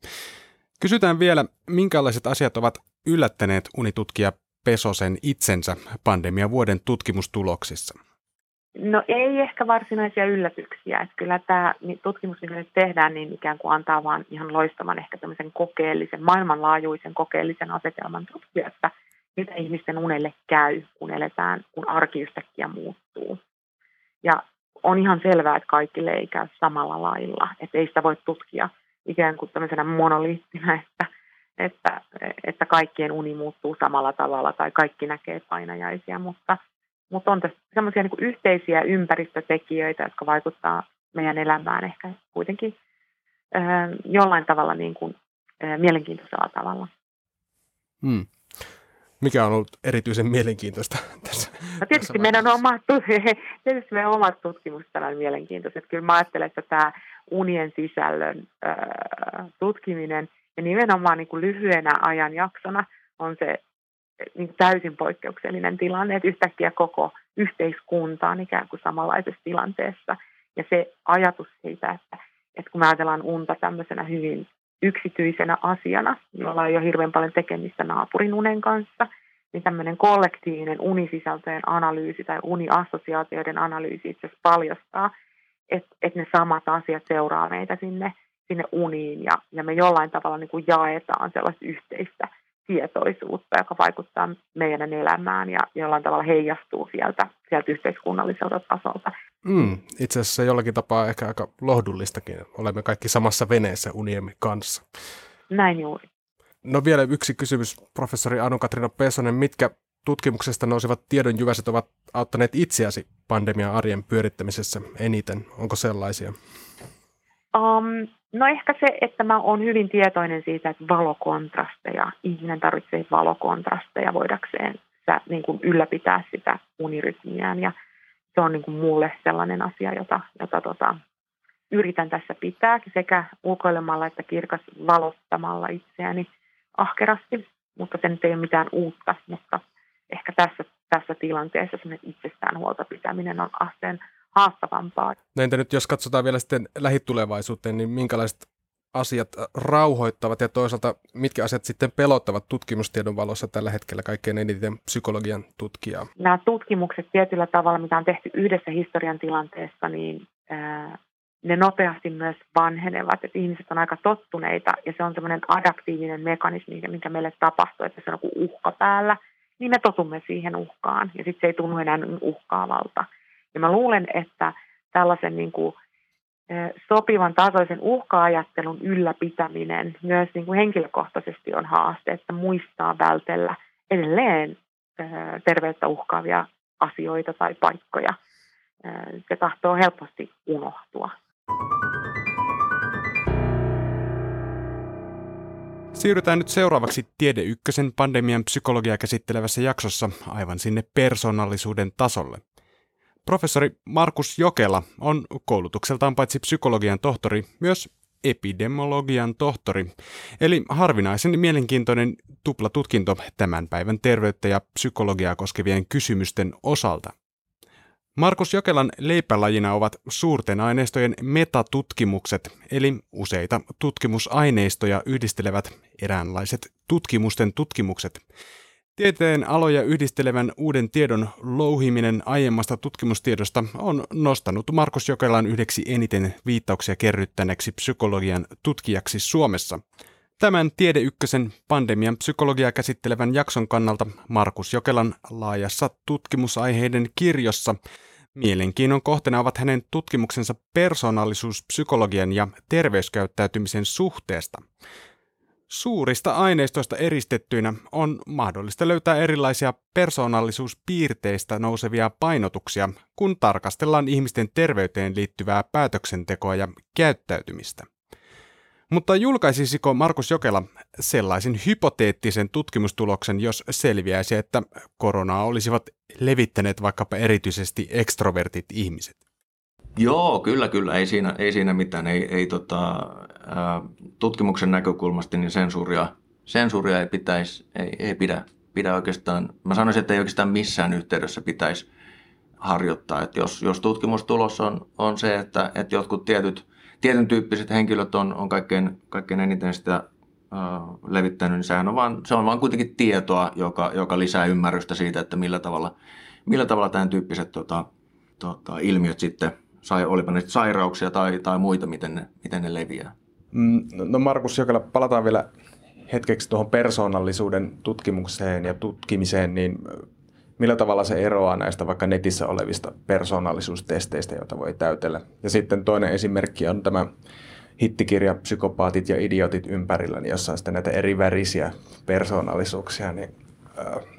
[SPEAKER 2] Kysytään vielä, minkälaiset asiat ovat yllättäneet unitutkija Pesosen itsensä pandemia vuoden tutkimustuloksissa?
[SPEAKER 3] No ei ehkä varsinaisia yllätyksiä. Että kyllä tämä tutkimus, mikä nyt tehdään, niin ikään kuin antaa vaan ihan loistavan ehkä tämmöisen kokeellisen, maailmanlaajuisen kokeellisen asetelman tutkia, että mitä ihmisten unelle käy, kun eletään, kun arki yhtäkkiä muuttuu. Ja on ihan selvää, että kaikille ei käy samalla lailla. Että ei sitä voi tutkia ikään kuin tämmöisenä monoliittina, että, että, että kaikkien uni muuttuu samalla tavalla tai kaikki näkee painajaisia, mutta, mutta on tässä semmoisia niin yhteisiä ympäristötekijöitä, jotka vaikuttaa meidän elämään ehkä kuitenkin äh, jollain tavalla niin kuin, äh, mielenkiintoisella tavalla.
[SPEAKER 2] Hmm. Mikä on ollut erityisen mielenkiintoista tässä?
[SPEAKER 3] No tietysti, tässä meidän omat, tietysti meidän omat tutkimukset on mielenkiintoiset. Kyllä mä ajattelen, että tämä unien sisällön äh, tutkiminen ja nimenomaan niin kuin lyhyenä ajanjaksona on se niin täysin poikkeuksellinen tilanne, että yhtäkkiä koko yhteiskunta on ikään kuin samanlaisessa tilanteessa. Ja se ajatus siitä, että, että kun me ajatellaan unta tämmöisenä hyvin yksityisenä asiana, jolla ei ole hirveän paljon tekemistä naapurin unen kanssa, niin tämmöinen kollektiivinen unisisältöjen analyysi tai uniassosiaatioiden analyysi itse asiassa paljastaa, että, että ne samat asiat seuraa meitä sinne, sinne uniin ja, ja me jollain tavalla niin kuin jaetaan sellaista yhteistä tietoisuutta, joka vaikuttaa meidän elämään ja jollain tavalla heijastuu sieltä, sieltä yhteiskunnalliselta tasolta.
[SPEAKER 2] Mm, itse asiassa jollakin tapaa ehkä aika lohdullistakin. Olemme kaikki samassa veneessä uniemme kanssa.
[SPEAKER 3] Näin juuri.
[SPEAKER 2] No vielä yksi kysymys, professori Anu-Katrina Pesonen. Mitkä tutkimuksesta nousevat tiedonjyväiset ovat auttaneet itseäsi pandemian arjen pyörittämisessä eniten? Onko sellaisia?
[SPEAKER 3] Um, no ehkä se, että mä oon hyvin tietoinen siitä, että valokontrasteja, ihminen tarvitsee valokontrasteja voidakseen sä, niin kuin ylläpitää sitä unirytmiään. Ja se on niin kuin mulle sellainen asia, jota, jota tota, yritän tässä pitää sekä ulkoilemalla että kirkas valottamalla itseäni ahkerasti, mutta se nyt ei ole mitään uutta, mutta ehkä tässä, tässä tilanteessa itsestään huolta pitäminen on asteen haastavampaa.
[SPEAKER 2] No entä nyt jos katsotaan vielä sitten lähitulevaisuuteen, niin minkälaiset asiat rauhoittavat ja toisaalta mitkä asiat sitten pelottavat tutkimustiedon valossa tällä hetkellä kaikkein eniten psykologian tutkijaa?
[SPEAKER 3] Nämä tutkimukset tietyllä tavalla, mitä on tehty yhdessä historian tilanteessa, niin ne nopeasti myös vanhenevat, että ihmiset on aika tottuneita ja se on semmoinen adaptiivinen mekanismi, mikä meille tapahtuu, että se on joku uhka päällä, niin me totumme siihen uhkaan ja sitten se ei tunnu enää uhkaavalta. Ja mä luulen, että tällaisen niin kuin, sopivan tasoisen uhka-ajattelun ylläpitäminen myös niin kuin henkilökohtaisesti on haaste, että muistaa vältellä edelleen terveyttä uhkaavia asioita tai paikkoja. Se tahtoo helposti unohtua.
[SPEAKER 2] Siirrytään nyt seuraavaksi Tiede Ykkösen pandemian psykologiaa käsittelevässä jaksossa aivan sinne persoonallisuuden tasolle. Professori Markus Jokela on koulutukseltaan paitsi psykologian tohtori, myös epidemiologian tohtori, eli harvinaisen mielenkiintoinen tuplatutkinto tämän päivän terveyttä ja psykologiaa koskevien kysymysten osalta. Markus Jokelan leipälajina ovat suurten aineistojen metatutkimukset, eli useita tutkimusaineistoja yhdistelevät eräänlaiset tutkimusten tutkimukset. Tieteen aloja yhdistelevän uuden tiedon louhiminen aiemmasta tutkimustiedosta on nostanut Markus Jokelan yhdeksi eniten viittauksia kerryttäneeksi psykologian tutkijaksi Suomessa. Tämän Tiede Ykkösen pandemian psykologiaa käsittelevän jakson kannalta Markus Jokelan laajassa tutkimusaiheiden kirjossa Mielenkiinnon kohteena ovat hänen tutkimuksensa persoonallisuuspsykologian ja terveyskäyttäytymisen suhteesta. Suurista aineistoista eristettyinä on mahdollista löytää erilaisia persoonallisuuspiirteistä nousevia painotuksia, kun tarkastellaan ihmisten terveyteen liittyvää päätöksentekoa ja käyttäytymistä. Mutta julkaisisiko Markus Jokela sellaisen hypoteettisen tutkimustuloksen, jos selviäisi, että koronaa olisivat levittäneet vaikkapa erityisesti ekstrovertit ihmiset?
[SPEAKER 4] Joo, kyllä, kyllä. Ei siinä, ei siinä mitään. Ei, ei tota, tutkimuksen näkökulmasta niin sensuuria, sensuuria ei, pitäisi, ei, ei pidä, pidä oikeastaan, mä sanoisin, että ei oikeastaan missään yhteydessä pitäisi harjoittaa. Että jos, jos tutkimustulos on, on se, että, että jotkut tietyt, tietyn tyyppiset henkilöt on, on kaikkein, kaikkein eniten sitä levittänyt, niin sehän on vaan, se on vaan kuitenkin tietoa, joka, joka lisää ymmärrystä siitä, että millä tavalla, millä tavalla tämän tyyppiset tota, tota, ilmiöt sitten, sai, olipa ne sairauksia tai, tai muita, miten ne, miten ne leviää.
[SPEAKER 2] Mm, no Markus Jokela, palataan vielä hetkeksi tuohon persoonallisuuden tutkimukseen ja tutkimiseen, niin millä tavalla se eroaa näistä vaikka netissä olevista persoonallisuustesteistä, joita voi täytellä. Ja sitten toinen esimerkki on tämä hittikirja Psykopaatit ja idiotit ympärillä, niin jossa on sitten näitä eri värisiä persoonallisuuksia, niin äh,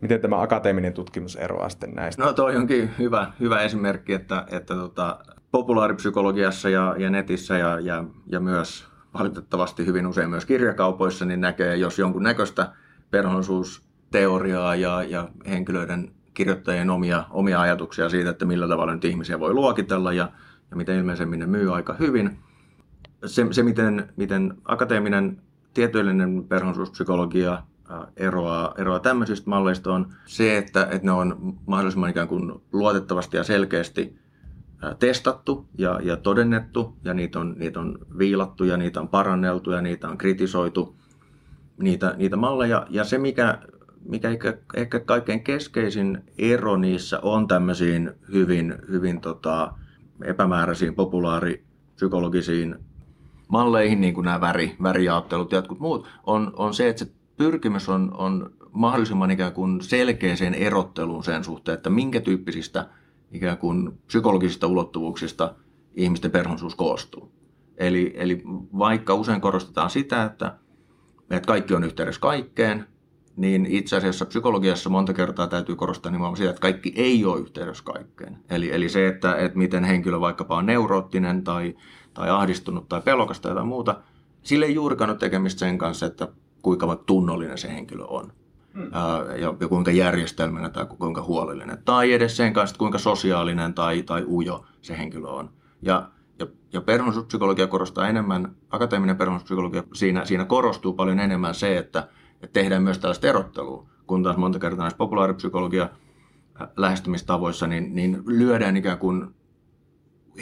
[SPEAKER 2] miten tämä akateeminen tutkimus eroaa sitten näistä?
[SPEAKER 4] No toi onkin hyvä, hyvä esimerkki, että, että tota, populaaripsykologiassa ja, ja netissä ja, ja, ja myös valitettavasti hyvin usein myös kirjakaupoissa, niin näkee, jos jonkun näköistä persoonallisuusteoriaa ja, ja henkilöiden kirjoittajien omia, omia ajatuksia siitä, että millä tavalla nyt ihmisiä voi luokitella ja, ja miten ilmeisemmin ne myy aika hyvin. Se, se miten, miten akateeminen tieteellinen persoonallisuuspsykologia eroaa, eroaa tämmöisistä malleista on se, että, että ne on mahdollisimman ikään kuin luotettavasti ja selkeästi testattu ja, ja todennettu ja niitä on, niitä on viilattu ja niitä on paranneltu ja niitä on kritisoitu, niitä, niitä malleja. Ja se, mikä, mikä ehkä, ehkä kaikkein keskeisin ero niissä on tämmöisiin hyvin, hyvin tota, epämääräisiin populaaripsykologisiin malleihin, niin kuin nämä väri, värijaottelut ja jotkut muut, on, on se, että se pyrkimys on, on mahdollisimman ikään kuin selkeäseen erotteluun sen suhteen, että minkä tyyppisistä ikään kuin psykologisista ulottuvuuksista ihmisten perhonsuus koostuu. Eli, eli vaikka usein korostetaan sitä, että, että kaikki on yhteydessä kaikkeen, niin itse asiassa psykologiassa monta kertaa täytyy korostaa nimenomaan sitä, että kaikki ei ole yhteydessä kaikkeen. Eli, eli se, että, että miten henkilö vaikkapa on neuroottinen tai, tai ahdistunut tai pelokas tai jotain muuta, sille ei juurikaan ole tekemistä sen kanssa, että kuinka tunnollinen se henkilö on. Mm. Ja, ja kuinka järjestelmänä tai kuinka huolellinen. Tai edes sen kanssa, että kuinka sosiaalinen tai, tai ujo se henkilö on. Ja, ja, ja perhonsuuspsykologia korostaa enemmän, akateeminen perhonsuuspsykologia, siinä, siinä korostuu paljon enemmän se, että, että tehdään myös tällaista erottelua, kun taas monta kertaa näissä populaaripsykologia lähestymistavoissa, niin, niin lyödään ikään kuin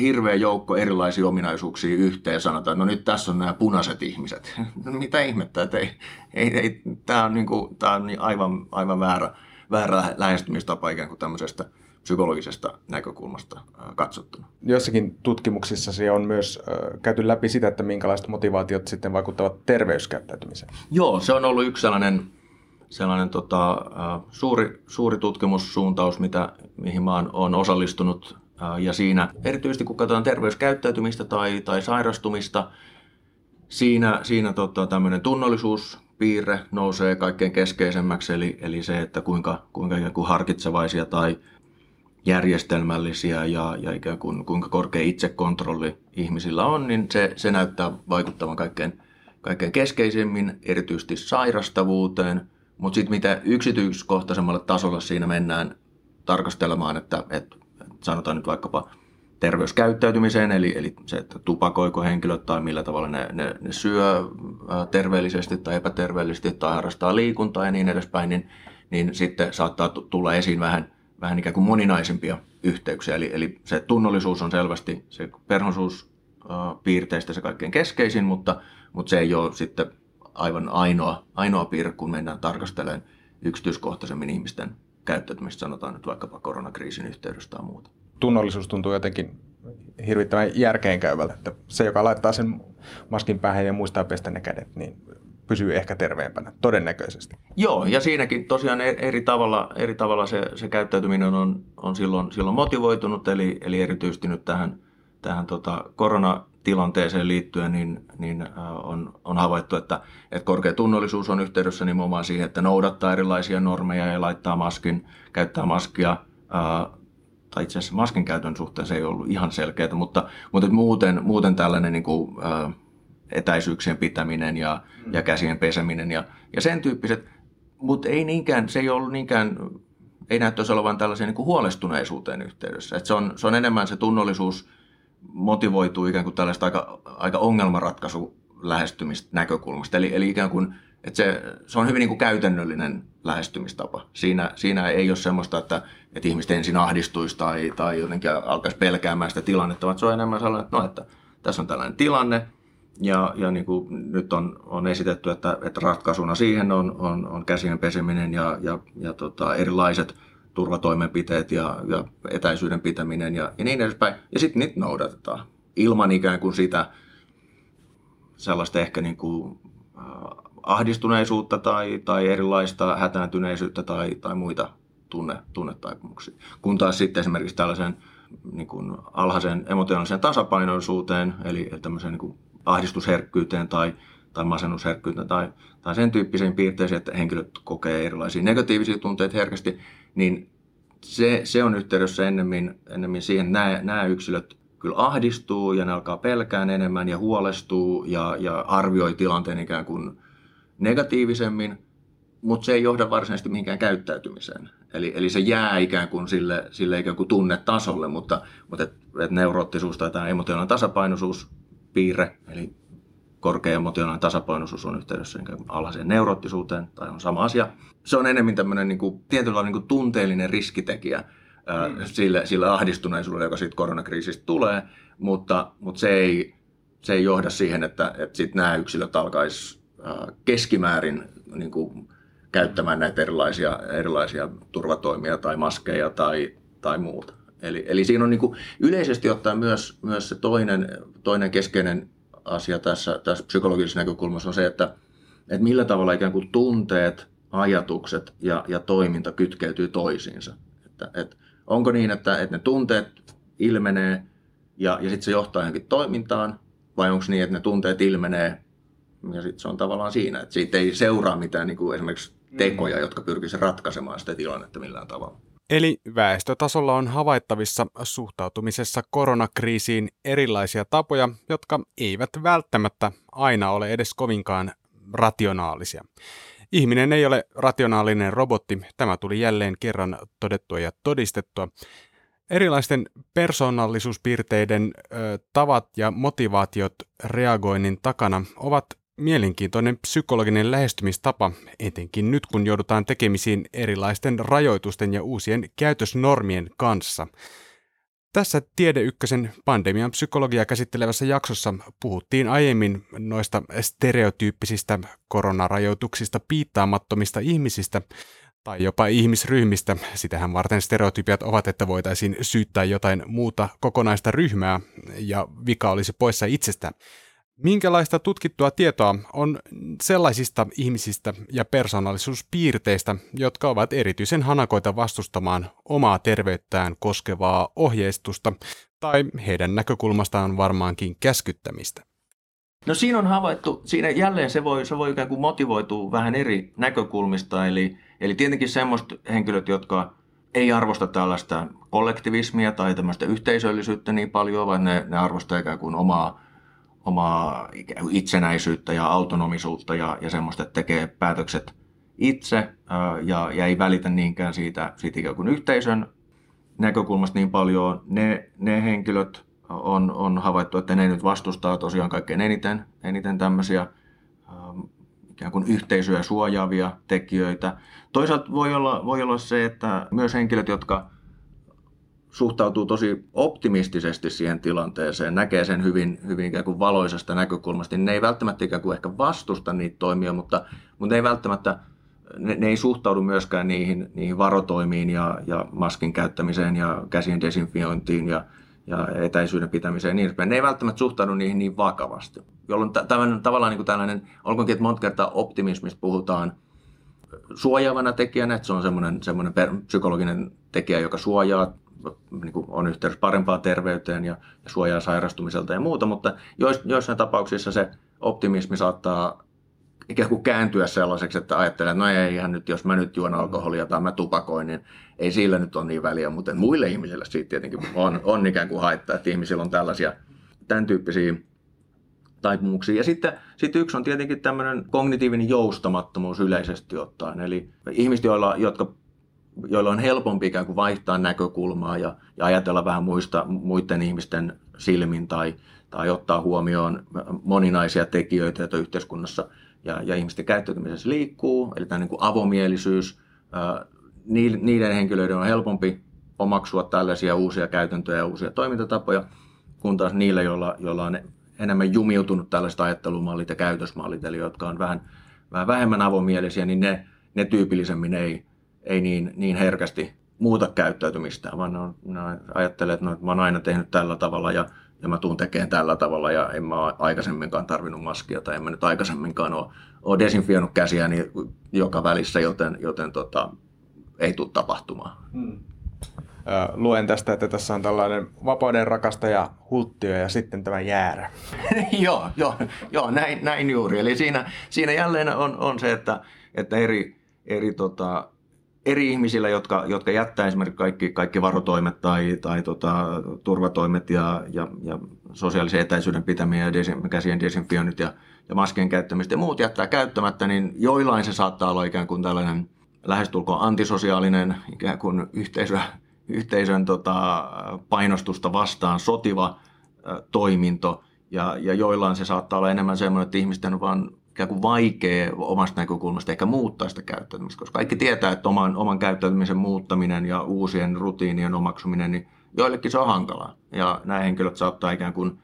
[SPEAKER 4] hirveä joukko erilaisia ominaisuuksia yhteen sanotaan, että no nyt tässä on nämä punaiset ihmiset. No mitä ihmettä, että ei, ei, ei, tämä on, niin kuin, tämä on niin aivan, aivan väärä, väärä lähestymistapa ikään kuin tämmöisestä psykologisesta näkökulmasta katsottuna.
[SPEAKER 2] Joissakin tutkimuksissa se on myös käyty läpi sitä, että minkälaiset motivaatiot sitten vaikuttavat terveyskäyttäytymiseen.
[SPEAKER 4] Joo, se on ollut yksi sellainen, sellainen tota, suuri, suuri tutkimussuuntaus, mitä, mihin mä oon osallistunut ja siinä erityisesti kun katsotaan terveyskäyttäytymistä tai, tai sairastumista, siinä, siinä tota, tämmöinen tunnollisuuspiirre nousee kaikkein keskeisemmäksi, eli, eli se, että kuinka, kuinka ikään kuin harkitsevaisia tai järjestelmällisiä ja, ja ikään kuin kuinka korkea itsekontrolli ihmisillä on, niin se, se näyttää vaikuttavan kaikkein, kaikkein keskeisemmin, erityisesti sairastavuuteen, mutta sitten mitä yksityiskohtaisemmalle tasolle siinä mennään tarkastelemaan, että, että sanotaan nyt vaikkapa terveyskäyttäytymiseen, eli, eli se, että tupakoiko henkilöt tai millä tavalla ne, ne, ne syö terveellisesti tai epäterveellisesti tai harrastaa liikuntaa ja niin edespäin, niin, niin sitten saattaa tulla esiin vähän, vähän ikään kuin moninaisempia yhteyksiä. Eli, eli se tunnollisuus on selvästi se perhonsuuspiirteistä se kaikkein keskeisin, mutta, mutta se ei ole sitten aivan ainoa, ainoa piirre, kun mennään tarkastelemaan yksityiskohtaisemmin ihmisten käyttäytymistä, sanotaan nyt vaikkapa koronakriisin yhteydessä tai muuta.
[SPEAKER 2] Tunnollisuus tuntuu jotenkin hirvittävän järkeenkäyvältä, että se, joka laittaa sen maskin päähän ja muistaa pestä ne kädet, niin pysyy ehkä terveempänä, todennäköisesti.
[SPEAKER 4] Joo, ja siinäkin tosiaan e- eri tavalla, eri tavalla se, se käyttäytyminen on, on silloin, silloin motivoitunut, eli, eli erityisesti nyt tähän, tähän tota korona, tilanteeseen liittyen, niin, niin on, on havaittu, että, että korkea tunnollisuus on yhteydessä nimenomaan siihen, että noudattaa erilaisia normeja ja laittaa maskin, käyttää maskia. Ää, tai itse asiassa maskin käytön suhteen se ei ollut ihan selkeää, mutta, mutta muuten, muuten tällainen niin kuin, ää, äh, etäisyyksien pitäminen ja, ja käsien peseminen ja, ja sen tyyppiset, mutta ei niinkään, se ei ollut niinkään ei näyttäisi olevan tällaisen niin huolestuneisuuteen yhteydessä. Että se, on, se on enemmän se tunnollisuus motivoituu ikään kuin tällaista aika, aika ongelmanratkaisu lähestymistä näkökulmasta. Eli, eli ikään kuin, että se, se on hyvin niin kuin käytännöllinen lähestymistapa. Siinä, siinä ei ole semmoista, että, että ihmiset ensin ahdistuisi tai, tai jotenkin alkaisi pelkäämään sitä tilannetta, vaan se on enemmän sellainen, että, no, että tässä on tällainen tilanne, ja, ja niin kuin nyt on, on esitetty, että, että ratkaisuna siihen on, on, on käsien peseminen ja, ja, ja tota, erilaiset turvatoimenpiteet ja, ja etäisyyden pitäminen ja, ja niin edespäin. Ja sitten niitä noudatetaan ilman ikään kuin sitä sellaista ehkä niin kuin, äh, ahdistuneisuutta tai, tai erilaista hätääntyneisyyttä tai, tai muita tunne, tunnetaipumuksia. Kun taas sitten esimerkiksi tällaisen niin kuin alhaisen emotionaaliseen tasapainoisuuteen, eli tämmöiseen niin kuin ahdistusherkkyyteen tai, tai masennusherkkyyteen tai, tai sen tyyppisiin piirteisiin, että henkilöt kokee erilaisia negatiivisia tunteita herkästi, niin se, se on yhteydessä ennemmin, ennemmin siihen, nämä, nämä yksilöt kyllä ahdistuu ja ne alkaa pelkään enemmän ja huolestuu ja, ja arvioi tilanteen ikään kuin negatiivisemmin, mutta se ei johda varsinaisesti mihinkään käyttäytymiseen. Eli, eli se jää ikään kuin sille, sille ikään kuin tunnetasolle, mutta, mutta et, et neuroottisuus tai tämä emotionaalinen tasapainoisuus piirre, eli korkea emotionaalinen tasapainoisuus on yhteydessä niin alhaiseen neuroottisuuteen, tai on sama asia. Se on enemmän tämmöinen niin kuin, tietynlainen niin kuin tunteellinen riskitekijä mm. sille, sille ahdistuneisuudelle, joka siitä koronakriisistä tulee, mutta, mutta se, ei, se ei johda siihen, että, että sit nämä yksilöt alkaisi keskimäärin niin kuin, käyttämään näitä erilaisia, erilaisia turvatoimia tai maskeja tai, tai muuta. Eli, eli siinä on niin kuin yleisesti ottaen myös, myös se toinen, toinen keskeinen asia tässä, tässä psykologisessa näkökulmassa on se, että, että millä tavalla ikään kuin tunteet, ajatukset ja, ja toiminta kytkeytyy toisiinsa. Että, että onko niin, että, että ne tunteet ilmenee ja, ja sitten se johtaa johonkin toimintaan, vai onko niin, että ne tunteet ilmenee ja sitten se on tavallaan siinä, että siitä ei seuraa mitään niin kuin esimerkiksi tekoja, jotka pyrkisivät ratkaisemaan sitä tilannetta millään tavalla.
[SPEAKER 2] Eli väestötasolla on havaittavissa suhtautumisessa koronakriisiin erilaisia tapoja, jotka eivät välttämättä aina ole edes kovinkaan rationaalisia. Ihminen ei ole rationaalinen robotti, tämä tuli jälleen kerran todettua ja todistettua. Erilaisten persoonallisuuspiirteiden ö, tavat ja motivaatiot reagoinnin takana ovat mielenkiintoinen psykologinen lähestymistapa, etenkin nyt kun joudutaan tekemisiin erilaisten rajoitusten ja uusien käytösnormien kanssa. Tässä Tiede Ykkösen pandemian psykologiaa käsittelevässä jaksossa puhuttiin aiemmin noista stereotyyppisistä koronarajoituksista piittaamattomista ihmisistä tai jopa ihmisryhmistä. Sitähän varten stereotypiat ovat, että voitaisiin syyttää jotain muuta kokonaista ryhmää ja vika olisi poissa itsestä. Minkälaista tutkittua tietoa on sellaisista ihmisistä ja persoonallisuuspiirteistä, jotka ovat erityisen hanakoita vastustamaan omaa terveyttään koskevaa ohjeistusta tai heidän näkökulmastaan varmaankin käskyttämistä?
[SPEAKER 4] No siinä on havaittu, siinä jälleen se voi, se voi ikään kuin motivoitua vähän eri näkökulmista, eli, eli tietenkin semmoista henkilöt, jotka ei arvosta tällaista kollektivismia tai tämmöistä yhteisöllisyyttä niin paljon, vaan ne, ne arvostaa ikään kuin omaa omaa itsenäisyyttä ja autonomisuutta ja, ja semmoista, että tekee päätökset itse ja, ja ei välitä niinkään siitä, siitä ikään kuin yhteisön näkökulmasta niin paljon. Ne, ne henkilöt on, on havaittu, että ne nyt vastustaa tosiaan kaikkein eniten, eniten tämmöisiä ikään kuin yhteisöjä suojaavia tekijöitä. Toisaalta voi olla, voi olla se, että myös henkilöt, jotka suhtautuu tosi optimistisesti siihen tilanteeseen, näkee sen hyvin, hyvin ikään kuin valoisesta näkökulmasta, niin ne ei välttämättä ikään kuin ehkä vastusta niitä toimia, mutta, mutta ne ei välttämättä ne, ne ei suhtaudu myöskään niihin, niihin varotoimiin ja, ja maskin käyttämiseen ja käsien desinfiointiin ja, ja etäisyyden pitämiseen ja niin edespäin. Ne ei välttämättä suhtaudu niihin niin vakavasti. Jolloin tämän, tavallaan niin kuin tällainen, olkoonkin, että monta kertaa optimismista puhutaan suojaavana tekijänä, että se on semmoinen, semmoinen psykologinen tekijä, joka suojaa niin kuin on yhteydessä parempaan terveyteen ja, ja suojaa sairastumiselta ja muuta, mutta jois, joissain tapauksissa se optimismi saattaa ikään kuin kääntyä sellaiseksi, että ajattelee, että no eihän nyt, jos mä nyt juon alkoholia tai mä tupakoin, niin ei sillä nyt ole niin väliä, mutta muille ihmisille siitä tietenkin on, on ikään kuin haittaa, että ihmisillä on tällaisia tämän tyyppisiä taipumuksia. Ja sitten, sitten yksi on tietenkin tämmöinen kognitiivinen joustamattomuus yleisesti ottaen, eli ihmiset, joilla, jotka joilla on helpompi ikään kuin vaihtaa näkökulmaa ja, ja ajatella vähän muista, muiden ihmisten silmin tai, tai ottaa huomioon moninaisia tekijöitä, joita yhteiskunnassa ja, ja ihmisten käyttäytymisessä liikkuu, eli tämä niin kuin avomielisyys, niiden henkilöiden on helpompi omaksua tällaisia uusia käytäntöjä ja uusia toimintatapoja, kun taas niillä, joilla, joilla on enemmän jumiutunut tällaiset ajattelumallit ja käytösmallit, eli jotka on vähän, vähän vähemmän avomielisiä, niin ne, ne tyypillisemmin ei, ei niin, niin herkästi muuta käyttäytymistä, vaan ne, on, ne ajattelee, että, no, että mä oon aina tehnyt tällä tavalla ja, ja mä tuun tekemään tällä tavalla ja en mä aikaisemminkaan tarvinnut maskia tai en mä nyt aikaisemminkaan ole, ole desinfioinut käsiäni joka välissä, joten, joten tota, ei tule tapahtumaan. Hmm.
[SPEAKER 2] Luen tästä, että tässä on tällainen vapauden rakastaja Hulttio ja sitten tämä jäärä.
[SPEAKER 4] joo, joo, joo näin, näin, juuri. Eli siinä, siinä jälleen on, on se, että, että eri, eri tota, eri ihmisillä, jotka, jotka jättää esimerkiksi kaikki, kaikki varotoimet tai, tai tota, turvatoimet ja, ja, ja sosiaalisen etäisyyden pitäminen ja desin, käsien desinfioinnit ja, ja maskien käyttämistä ja muut jättää käyttämättä, niin joillain se saattaa olla ikään kuin tällainen lähestulkoon antisosiaalinen ikään kuin yhteisö, yhteisön tota, painostusta vastaan sotiva ä, toiminto. Ja, ja joillain se saattaa olla enemmän semmoinen, että ihmisten vaan ikään kuin vaikea omasta näkökulmasta ehkä muuttaa sitä käyttäytymistä, koska kaikki tietää, että oman, oman käyttäytymisen muuttaminen ja uusien rutiinien omaksuminen, niin joillekin se on hankalaa. Ja nämä henkilöt saattaa ikään kuin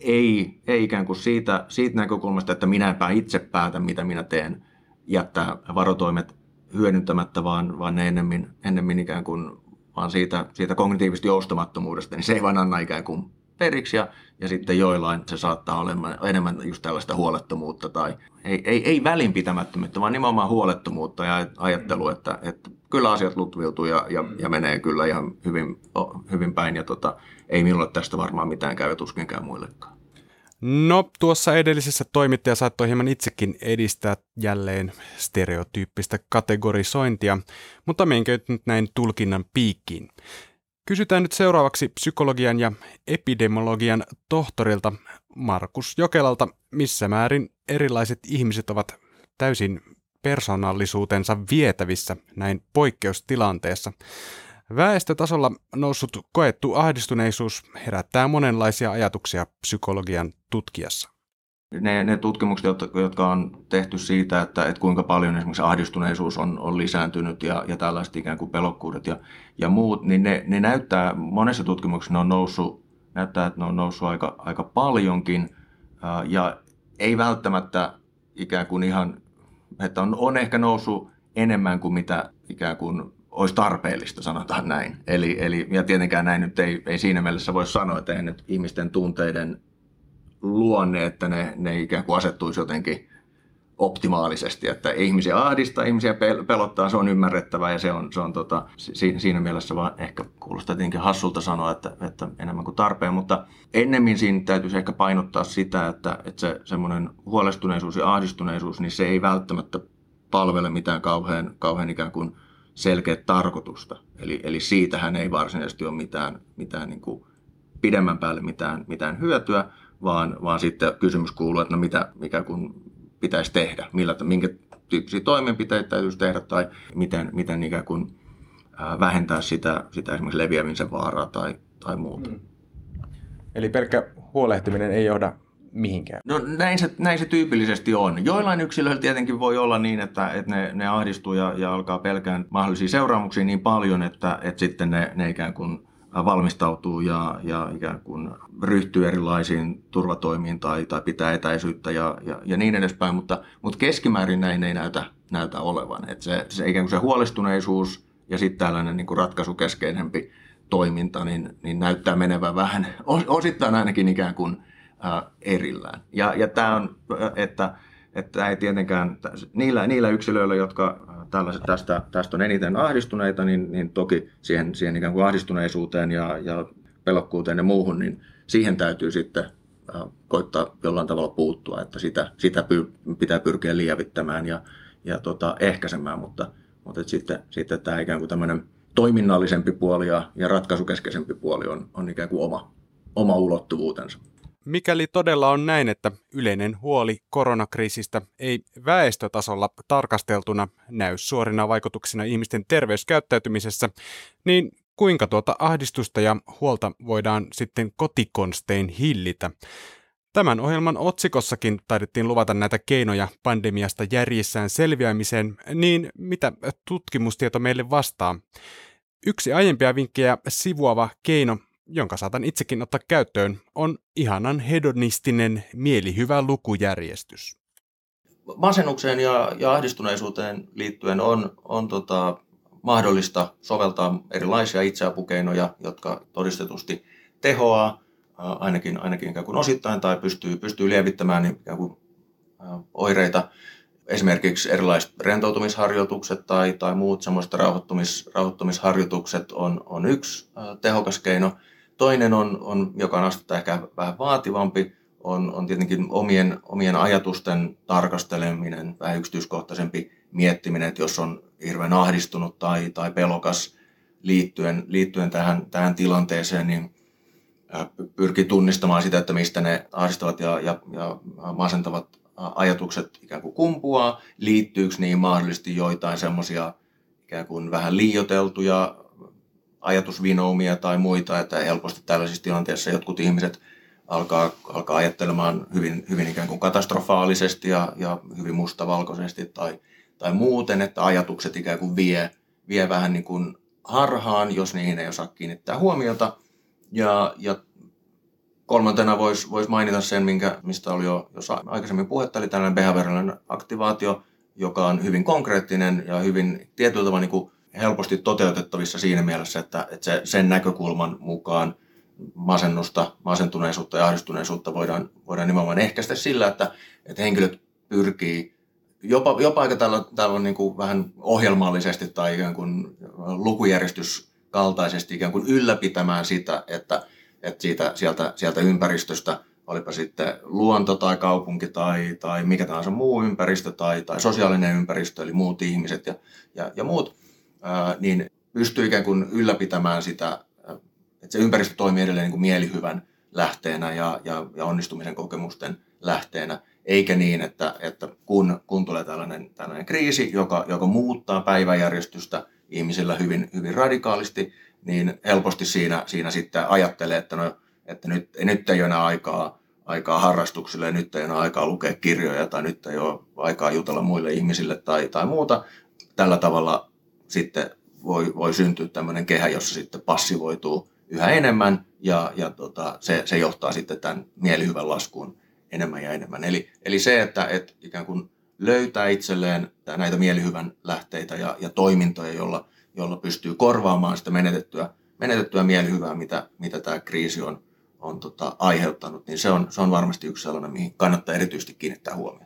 [SPEAKER 4] ei, ei ikään kuin siitä, siitä näkökulmasta, että minäpä itse päätän, mitä minä teen, jättää varotoimet hyödyntämättä, vaan, vaan ne ennemmin, ennemmin ikään kuin vaan siitä, siitä kognitiivisesta joustamattomuudesta, niin se ei vaan anna ikään kuin periksi ja, ja sitten joillain se saattaa olla enemmän just tällaista huolettomuutta tai ei, ei, ei välinpitämättömyyttä, vaan nimenomaan huolettomuutta ja ajattelu, että, että kyllä asiat lutviutuu ja, ja, ja menee kyllä ihan hyvin, hyvin päin ja tota, ei minulle tästä varmaan mitään käy tuskinkaan muillekaan.
[SPEAKER 2] No tuossa edellisessä toimittaja saattoi hieman itsekin edistää jälleen stereotyyppistä kategorisointia, mutta menkö nyt näin tulkinnan piikkiin. Kysytään nyt seuraavaksi psykologian ja epidemiologian tohtorilta Markus Jokelalta, missä määrin erilaiset ihmiset ovat täysin persoonallisuutensa vietävissä näin poikkeustilanteessa. Väestötasolla noussut koettu ahdistuneisuus herättää monenlaisia ajatuksia psykologian tutkijassa.
[SPEAKER 4] Ne, ne tutkimukset, jotka on tehty siitä, että, että kuinka paljon esimerkiksi ahdistuneisuus on, on lisääntynyt ja, ja tällaiset ikään kuin pelokkuudet ja, ja muut, niin ne, ne näyttää, monessa tutkimuksessa ne on noussut, näyttää, että ne on noussut aika, aika paljonkin ja ei välttämättä ikään kuin ihan, että on, on ehkä noussut enemmän kuin mitä ikään kuin olisi tarpeellista, sanotaan näin. Eli, eli, ja tietenkään näin nyt ei, ei siinä mielessä voi sanoa, että ei nyt ihmisten tunteiden luonne, että ne, ne ikään kuin asettuisi jotenkin optimaalisesti, että ihmisiä ahdistaa, ihmisiä pelottaa, se on ymmärrettävää ja se on, se on tota, siinä mielessä vaan ehkä kuulostaa tietenkin hassulta sanoa, että, että enemmän kuin tarpeen, mutta ennemmin siinä täytyisi ehkä painottaa sitä, että, että se semmoinen huolestuneisuus ja ahdistuneisuus, niin se ei välttämättä palvele mitään kauhean, kauhean ikään kuin selkeä tarkoitusta. Eli, eli siitähän ei varsinaisesti ole mitään, mitään niin kuin pidemmän päälle mitään, mitään hyötyä, vaan, vaan sitten kysymys kuuluu, että no mitä, mikä kun pitäisi tehdä, millä, minkä tyyppisiä toimenpiteitä täytyisi tehdä tai miten, miten ikään kuin vähentää sitä, sitä esimerkiksi leviämisen vaaraa tai, tai muuta. Mm.
[SPEAKER 2] Eli pelkkä huolehtiminen ei johda mihinkään?
[SPEAKER 4] No näin se, näin se tyypillisesti on. Joillain yksilöillä tietenkin voi olla niin, että, että ne, ne ahdistuu ja, ja alkaa pelkään mahdollisia seuraamuksia niin paljon, että, että sitten ne, ne ikään kuin valmistautuu ja, ja ikään kuin ryhtyy erilaisiin turvatoimiin tai, tai pitää etäisyyttä ja, ja, ja niin edespäin, mutta, mutta keskimäärin näin ei näytä, näytä olevan. Että se, se ikään kuin se huolestuneisuus ja sitten tällainen niin kuin ratkaisukeskeisempi toiminta, niin, niin näyttää menevän vähän, osittain ainakin ikään kuin äh, erillään. Ja, ja tämä on, että, että ei tietenkään, niillä, niillä yksilöillä, jotka tällaiset, tästä, tästä on eniten ahdistuneita, niin, niin toki siihen, siihen ikään kuin ahdistuneisuuteen ja, ja pelokkuuteen ja muuhun, niin siihen täytyy sitten koittaa jollain tavalla puuttua, että sitä, sitä py, pitää pyrkiä lievittämään ja, ja tota, ehkäisemään, mutta, mutta et sitten, sitten tämä ikään kuin tämmöinen toiminnallisempi puoli ja, ja ratkaisukeskeisempi puoli on, on ikään kuin oma, oma ulottuvuutensa.
[SPEAKER 2] Mikäli todella on näin, että yleinen huoli koronakriisistä ei väestötasolla tarkasteltuna näy suorina vaikutuksina ihmisten terveyskäyttäytymisessä, niin kuinka tuota ahdistusta ja huolta voidaan sitten kotikonstein hillitä? Tämän ohjelman otsikossakin taidettiin luvata näitä keinoja pandemiasta järjissään selviämiseen, niin mitä tutkimustieto meille vastaa? Yksi aiempia vinkkejä sivuava keino, jonka saatan itsekin ottaa käyttöön, on ihanan hedonistinen mielihyvä lukujärjestys.
[SPEAKER 4] Masennukseen ja, ja ahdistuneisuuteen liittyen on, on tota, mahdollista soveltaa erilaisia itseapukeinoja, jotka todistetusti tehoaa ainakin, ainakin ikään kuin osittain tai pystyy, pystyy lievittämään niin ikään kuin, oireita. Esimerkiksi erilaiset rentoutumisharjoitukset tai, tai muut semmoiset rauhoittumis, rauhoittumisharjoitukset on, on yksi tehokas keino. Toinen on, on joka on astetta ehkä vähän vaativampi, on, on tietenkin omien, omien ajatusten tarkasteleminen, vähän yksityiskohtaisempi miettiminen, että jos on hirveän ahdistunut tai, tai pelokas liittyen, liittyen tähän, tähän tilanteeseen, niin pyrkii tunnistamaan sitä, että mistä ne ahdistavat ja, ja, ja masentavat ajatukset ikään kuin kumpuaa, liittyykö niihin mahdollisesti joitain semmoisia ikään kuin vähän liioteltuja ajatusvinoumia tai muita, että helposti tällaisissa tilanteissa jotkut ihmiset alkaa, alkaa ajattelemaan hyvin, hyvin ikään kuin katastrofaalisesti ja, ja hyvin mustavalkoisesti tai, tai muuten, että ajatukset ikään kuin vie, vie vähän niin kuin harhaan, jos niihin ei osaa kiinnittää huomiota. Ja, ja kolmantena voisi vois mainita sen, minkä, mistä oli jo, jo aikaisemmin puhetta, eli tällainen behaviorallinen aktivaatio, joka on hyvin konkreettinen ja hyvin tietyllä tavalla niin kuin helposti toteutettavissa siinä mielessä, että, että se, sen näkökulman mukaan masennusta, masentuneisuutta ja ahdistuneisuutta voidaan, voidaan nimenomaan ehkäistä sillä, että, että henkilöt pyrkii jopa, jopa aika tällä, tällä niin kuin vähän ohjelmallisesti tai ikään kuin lukujärjestyskaltaisesti ikään kuin ylläpitämään sitä, että, että siitä, sieltä, sieltä ympäristöstä, olipa sitten luonto tai kaupunki tai, tai mikä tahansa muu ympäristö tai, tai sosiaalinen ympäristö, eli muut ihmiset ja, ja, ja muut, niin pystyy ikään kuin ylläpitämään sitä, että se ympäristö toimii edelleen niin kuin mielihyvän lähteenä ja, ja, ja onnistumisen kokemusten lähteenä, eikä niin, että, että kun, kun tulee tällainen, tällainen kriisi, joka, joka muuttaa päiväjärjestystä ihmisillä hyvin, hyvin radikaalisti, niin helposti siinä, siinä sitten ajattelee, että, no, että nyt, nyt ei ole enää aikaa, aikaa harrastuksille, nyt ei ole aikaa lukea kirjoja tai nyt ei ole aikaa jutella muille ihmisille tai, tai muuta. Tällä tavalla sitten voi, voi syntyä tämmöinen kehä, jossa sitten passivoituu yhä enemmän ja, ja tota, se, se johtaa sitten tämän mielihyvän laskuun enemmän ja enemmän. Eli, eli se, että et ikään kuin löytää itselleen näitä mielihyvän lähteitä ja, ja toimintoja, jolla, jolla pystyy korvaamaan sitä menetettyä, menetettyä mielihyvää, mitä, mitä tämä kriisi on, on tota, aiheuttanut, niin se on, se on varmasti yksi sellainen, mihin kannattaa erityisesti kiinnittää huomiota.